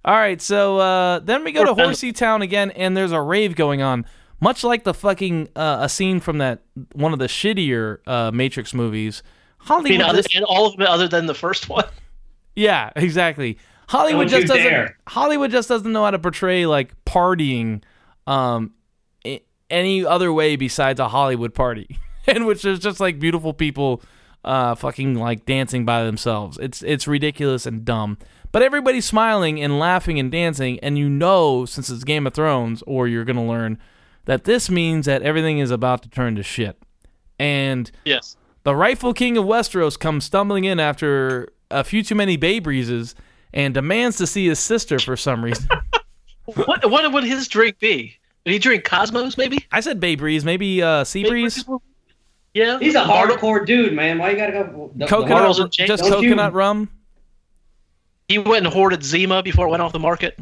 All right, so uh, then we go to Horsey Town again, and there's a rave going on. much like the fucking uh, a scene from that one of the shittier uh, Matrix movies. I Hollywood, mean, other, just- and all of them other than the first one. <laughs> yeah, exactly. Hollywood just doesn't. dare. Hollywood just doesn't know how to portray like partying, um, any other way besides a Hollywood party, <laughs> in which there's just like beautiful people, uh, fucking like dancing by themselves. It's it's ridiculous and dumb. But everybody's smiling and laughing and dancing, and you know, since it's Game of Thrones, or you're gonna learn that this means that everything is about to turn to shit. And Yes. the rightful king of Westeros comes stumbling in after a few too many bay breezes and demands to see his sister for some reason. <laughs> What what would his drink be? Did he drink Cosmos? Maybe. I said bay breeze, maybe uh, sea breeze, Yeah. He's a hardcore dude, man. Why you gotta go? the- the coconut, Bartles hardcore- and James, just don't you- coconut rum. He went and hoarded Zima before it went off the market.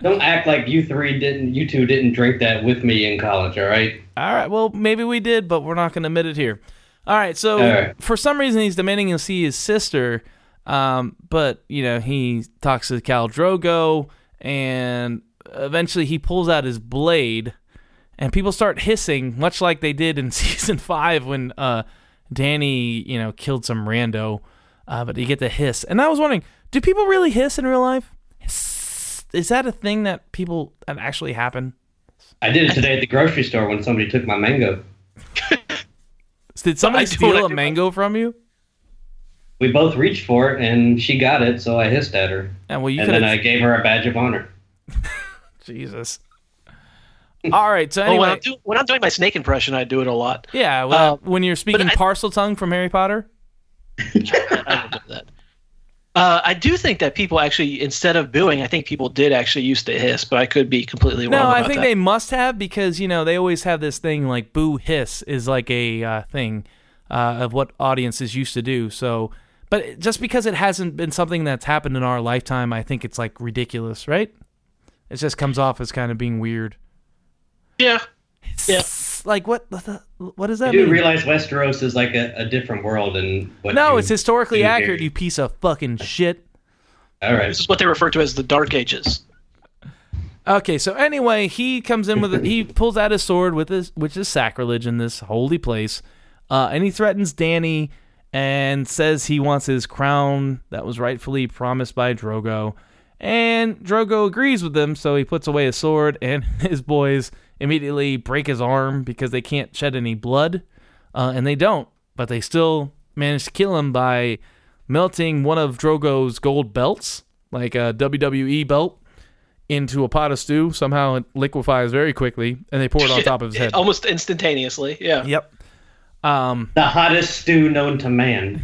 Don't act like you three didn't. You two didn't drink that with me in college. All right. All right, well maybe we did, but we're not going to admit it here. All right, so All right. for some reason he's demanding to see his sister, um, but you know he talks to Khal Drogo, and eventually he pulls out his blade, and people start hissing, much like they did in <laughs> season five when uh, Dany, you know, killed some rando. Uh, but you get the hiss, and I was wondering, do people really hiss in real life? Is that a thing that people that actually happen? I did it today at the grocery store when somebody took my mango. <laughs> Did somebody I do what I steal a do. mango from you? We both reached for it, and she got it, so I hissed at her. And well, you and then. I gave her a badge of honor. <laughs> Jesus. All right. So Oh, when, anyway, I'm do, when I'm doing my snake impression, I do it a lot. yeah. Well, Uh, when you're speaking I- Parseltongue from Harry Potter. <laughs> I don't do that. Uh, I do think that people actually, instead of booing, I think people did actually used to hiss, but I could be completely wrong. No, I think that. they must have because you know they always have this thing like boo hiss is like a uh, thing uh, of what audiences used to do. So, but just because it hasn't been something that's happened in our lifetime, I think it's like ridiculous, right? It just comes off as kind of being weird. Yeah. <laughs> Yeah. Like what? the- What does that You do mean? realize Westeros is like a, a different world and what? no, you it's historically do here. accurate. You piece of fucking shit. All right. This is what they refer to as the Dark Ages. Okay, so anyway, he comes in with a, he <laughs> pulls out his sword with his which is sacrilege in this holy place, uh, and he threatens Dany and says he wants his crown that was rightfully promised by Drogo, and Drogo agrees with him, so he puts away his sword, and <laughs> his boys immediately break his arm because they can't shed any blood, uh, and they don't, but they still manage to kill him by melting one of Drogo's gold belts, like a WWE belt into a pot of stew. Somehow it liquefies very quickly, and they pour it on top of his head. Almost instantaneously. Yeah. Yep. Um, The hottest stew known to man.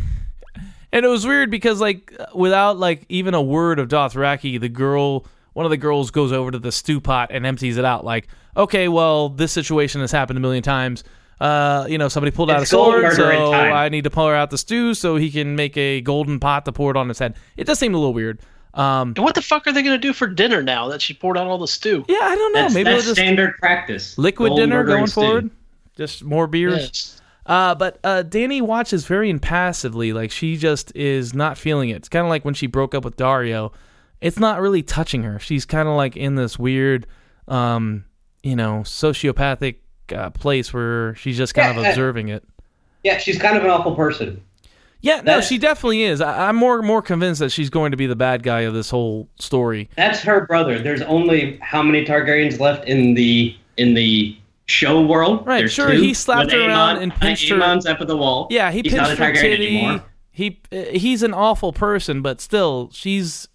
and it was weird because like without like even a word of Dothraki, the girl, one of the girls goes over to the stew pot and empties it out. Like, okay, well, this situation has happened a million times. Uh, you know, somebody pulled out It's a gold sword, murder so. I need to pour out the stew so he can make a golden pot to pour it on his head. It does seem a little weird. Um, And what the fuck are they going to do for dinner now that she poured out all the stew? yeah, I don't know. That's, Maybe that's just standard practice. liquid Gold dinner murdering going stew. forward. Just more beers. Yes. Uh, but uh, Dany watches very impassively, like she just is not feeling it. It's kind of like when she broke up with Daario. It's not really touching her. She's kind of like in this weird, um, you know, sociopathic uh, place where she's just kind Yeah, of observing it. Yeah, she's kind of an awful person. Yeah, no, she definitely is. I- I'm more more convinced that she's going to be the bad guy of this whole story. That's her brother. There's only how many Targaryens left in the in the show world? Right, There's sure, two, he slapped with her around and pinched her- Aemon's up at the wall. Yeah, he He's not pinched her titty. anymore. He uh, he's an awful person, but still, she's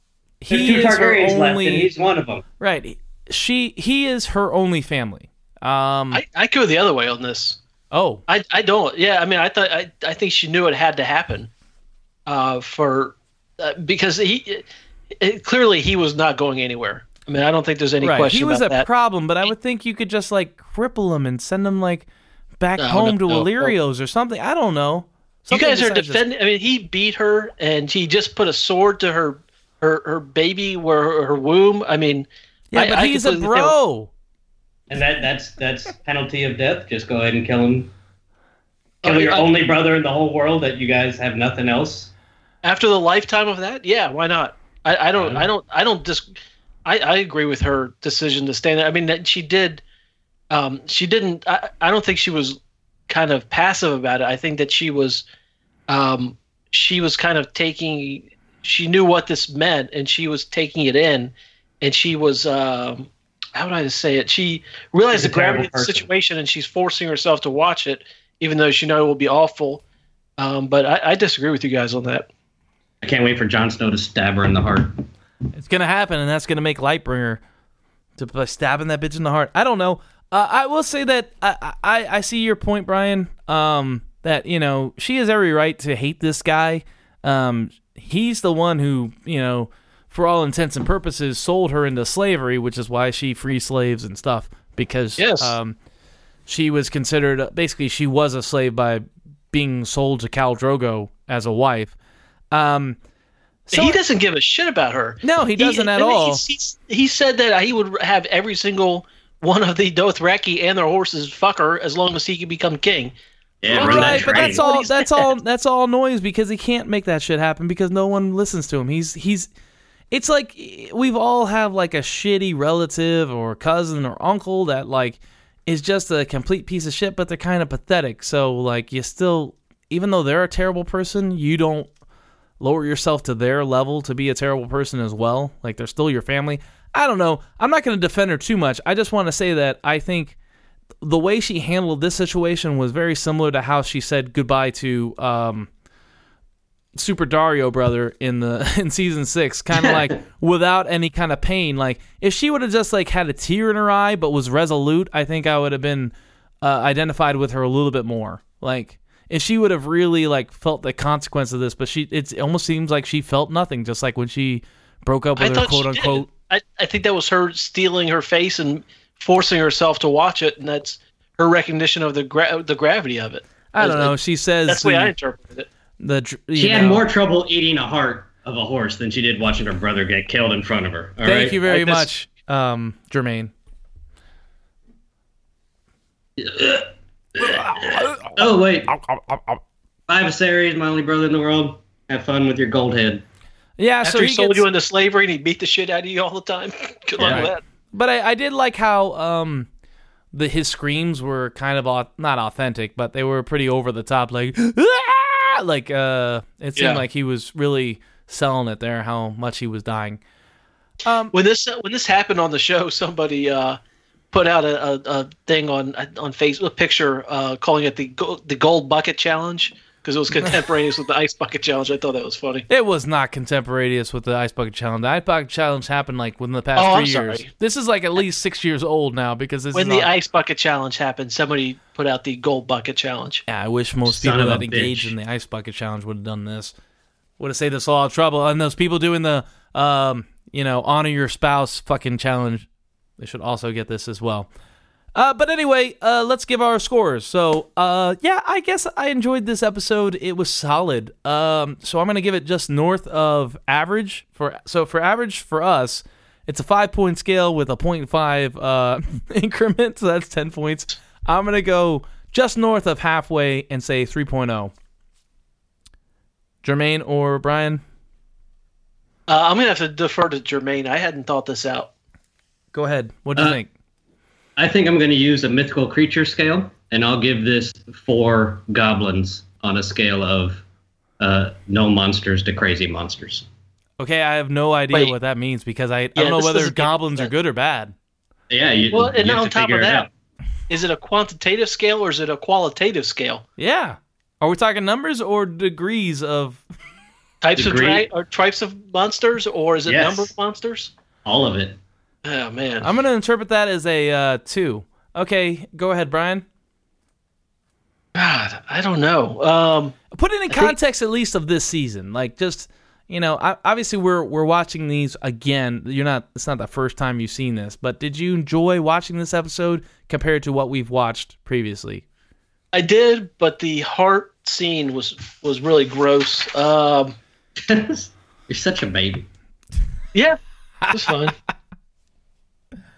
There's he two is her Targaryens left, only and he's one of them. right. She he is her only family. Um. I, I go the other way on this. oh. I, I don't. Yeah, I mean, I thought I, I think she knew it had to happen, uh, for uh, because he it, clearly he was not going anywhere. I mean, I don't think there's any Right. question He was about a that. problem, but I would think you could just like cripple him and send him like back No, home no, to no, no. Illyrio's or something. I don't know. you guys are besides just- defending. I mean, he beat her, and he just put a sword to her her her baby where her, her womb. I mean, Yeah, I- but I he's a bro. And that that's that's penalty of death. Just go ahead and kill him. Kill Oh, your I- only brother in the whole world that you guys have nothing else. after the lifetime of that, yeah, why not? I, I don't, Yeah. I don't, I don't dis. I, I agree with her decision to stand there. I mean, that she did. um, she didn't. I, I don't think she was kind of passive about it. I think that she was, um, she was kind of taking. She knew what this meant, and she was taking it in, and she was. Um, how would I say it? She realized the gravity of the situation, and she's forcing herself to watch it, even though she know it will be awful. Um, but I, I disagree with you guys on that. I can't wait for Jon Snow to stab her in the heart. It's gonna happen, and that's gonna make Lightbringer to by stabbing that bitch in the heart. I don't know. Uh, I will say that I, I I see your point, Brian. Um, that you know she has every right to hate this guy. Um, he's the one who you know, for all intents and purposes, sold her into slavery, which is why she frees slaves and stuff. Because Yes. um, she was considered basically she was a slave by being sold to Khal Drogo as a wife. Um, so he doesn't give a shit about her. No, he doesn't at all. he's- he's- he said that he would have every single one of the Dothraki and their horses fuck her as long as he could become king. Yeah, run that right, but that's all. That's all. That's all noise because he can't make that shit happen because no one listens to him. He's he's. It's like we've all have like a shitty relative or cousin or uncle that like is just a complete piece of shit, but they're kind of pathetic. So like you still, even though they're a terrible person, you don't lower yourself to their level to be a terrible person as well. Like they're still your family. I don't know. I'm not going to defend her too much. I just want to say that I think the way she handled this situation was very similar to how she said goodbye to um, Super Daario brother in the <laughs> in season six, kind of like without any kind of pain. Like if she would have just like had a tear in her eye but was resolute, I think I would have been uh, identified with her a little bit more. Like if she would have really like felt the consequence of this, but she it's, it almost seems like she felt nothing, just like when she broke up I with her quote unquote. I, I think that was her steeling her face and forcing herself to watch it, and that's her recognition of the gra- the gravity of it. I don't That's- know. She says That's the way I interpreted it. the dr- you She had more trouble eating a heart of a horse than she did watching her brother get killed in front of her. all Thank right? you very Like, this- much, um, Jermaine. <coughs> Oh wait, Viserys, my only brother in the world. Have fun with your gold head. Yeah, After so he, he sold gets, you into slavery and he beat the shit out of you all the time. <laughs> Good luck with that. But I, I did like how um the his screams were kind of au- not authentic, but they were pretty over the top, like "Ah!" like uh it seemed Yeah. like he was really selling it there, how much he was dying. When this when this happened on the show, somebody uh, put out a, a, a thing on on Facebook, a picture uh, calling it the go- the gold bucket challenge because it was contemporaneous with the ice bucket challenge. I thought that was funny. It was not contemporaneous with the ice bucket challenge. The ice bucket challenge happened like within the past Oh, 3 I'm years. sorry. This is like at least six years old now because this When is the not- ice bucket challenge happened, somebody put out the gold bucket challenge. Yeah, I wish most Son people that engaged bitch. in the ice bucket challenge would have done this. Would have saved us all trouble. And those people doing the, um, you know, honor your spouse fucking challenge, they should also get this as well. Uh, but anyway, uh, let's give our scores. So, uh, yeah, I guess I enjoyed this episode. It was solid. Um, so I'm gonna give it just north of average for. So for average for us, it's a five point scale with a 0.5 uh, <laughs> increment. So that's ten points. I'm gonna go just north of halfway and say 3.0. Jermaine or Brian, Uh, I'm gonna have to defer to Jermaine. I hadn't thought this out. go ahead. What do you Uh, think? I think I'm going to use a mythical creature scale, and I'll give this four goblins on a scale of uh, no monsters to crazy monsters. Okay, I have no idea Wait. what that means because I, I don't know whether doesn't goblins are good or bad. Yeah, you, Well, and you have on to top figure of it that, out. is it a quantitative scale or is it a qualitative scale? Yeah. Are we talking numbers or degrees of? Types Degree? of dra- or types of monsters, or is it Yes. number of monsters? all of it. Oh man, I'm gonna interpret that as a uh, two. Okay, go ahead, Brian. God, I don't know. Um, Put it in think- context at least of this season. Like just you know, obviously we're we're watching these again. You're not. It's not the first time you've seen this, but did you enjoy watching this episode compared to what we've watched previously? I did, but the heart scene was was really gross. Um, <laughs> You're such a baby. yeah, it was fun.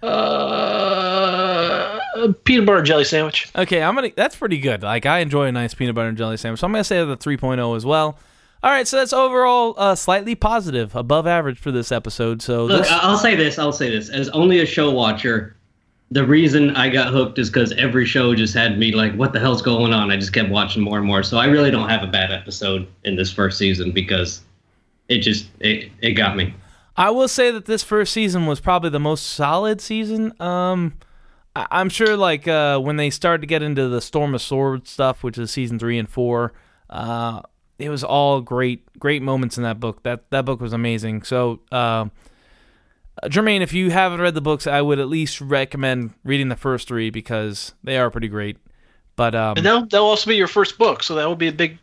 Uh, peanut butter and jelly sandwich. Okay, I'm gonna. That's pretty good. Like I enjoy a nice peanut butter and jelly sandwich, so I'm gonna say the 3.0 as well. All right, so that's overall uh, slightly positive, above average for this episode. So Look, this, I'll say this. I'll say this. As only a show watcher, the reason I got hooked is because every show just had me like, what the hell's going on? I just kept watching more and more. So I really don't have a bad episode in this first season because it just it, it got me. I will say that this first season was probably the most solid season. Um, I- I'm sure like uh, when they started to get into the Storm of Swords stuff, which is season three and four, uh, it was all great, great moments in that book. That that book was amazing. So, uh, Jermaine, if you haven't read the books, I would at least recommend reading the first three because they are pretty great. But um, And that'll, that'll also be your first book, so that will be a big,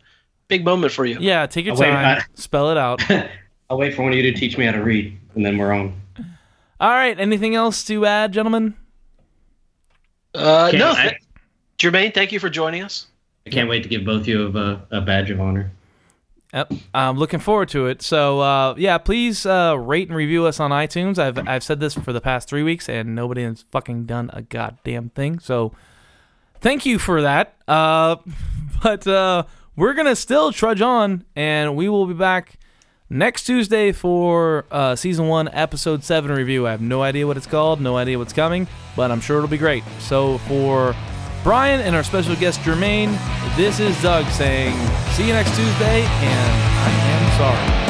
big moment for you. yeah, take your Oh, wait, time, I- spell it out. <laughs> I'll wait for one of you to teach me how to read, and then we're on. all right, anything else to add, gentlemen? Uh, no, I- Jermaine, thank you for joining us. I can't wait to give both of you a, a badge of honor. Yep, I'm looking forward to it. So uh, yeah, please uh, rate and review us on iTunes. I've I've said this for the past three weeks, and nobody has fucking done a goddamn thing. So thank you for that. Uh, <laughs> but uh, we're gonna still trudge on, and we will be back next Tuesday for uh, season one, episode seven review. I have no idea what it's called, no idea what's coming, but I'm sure it'll be great. So for Brian and our special guest Jermaine, this is Doug saying, "See you next Tuesday," and I am sorry.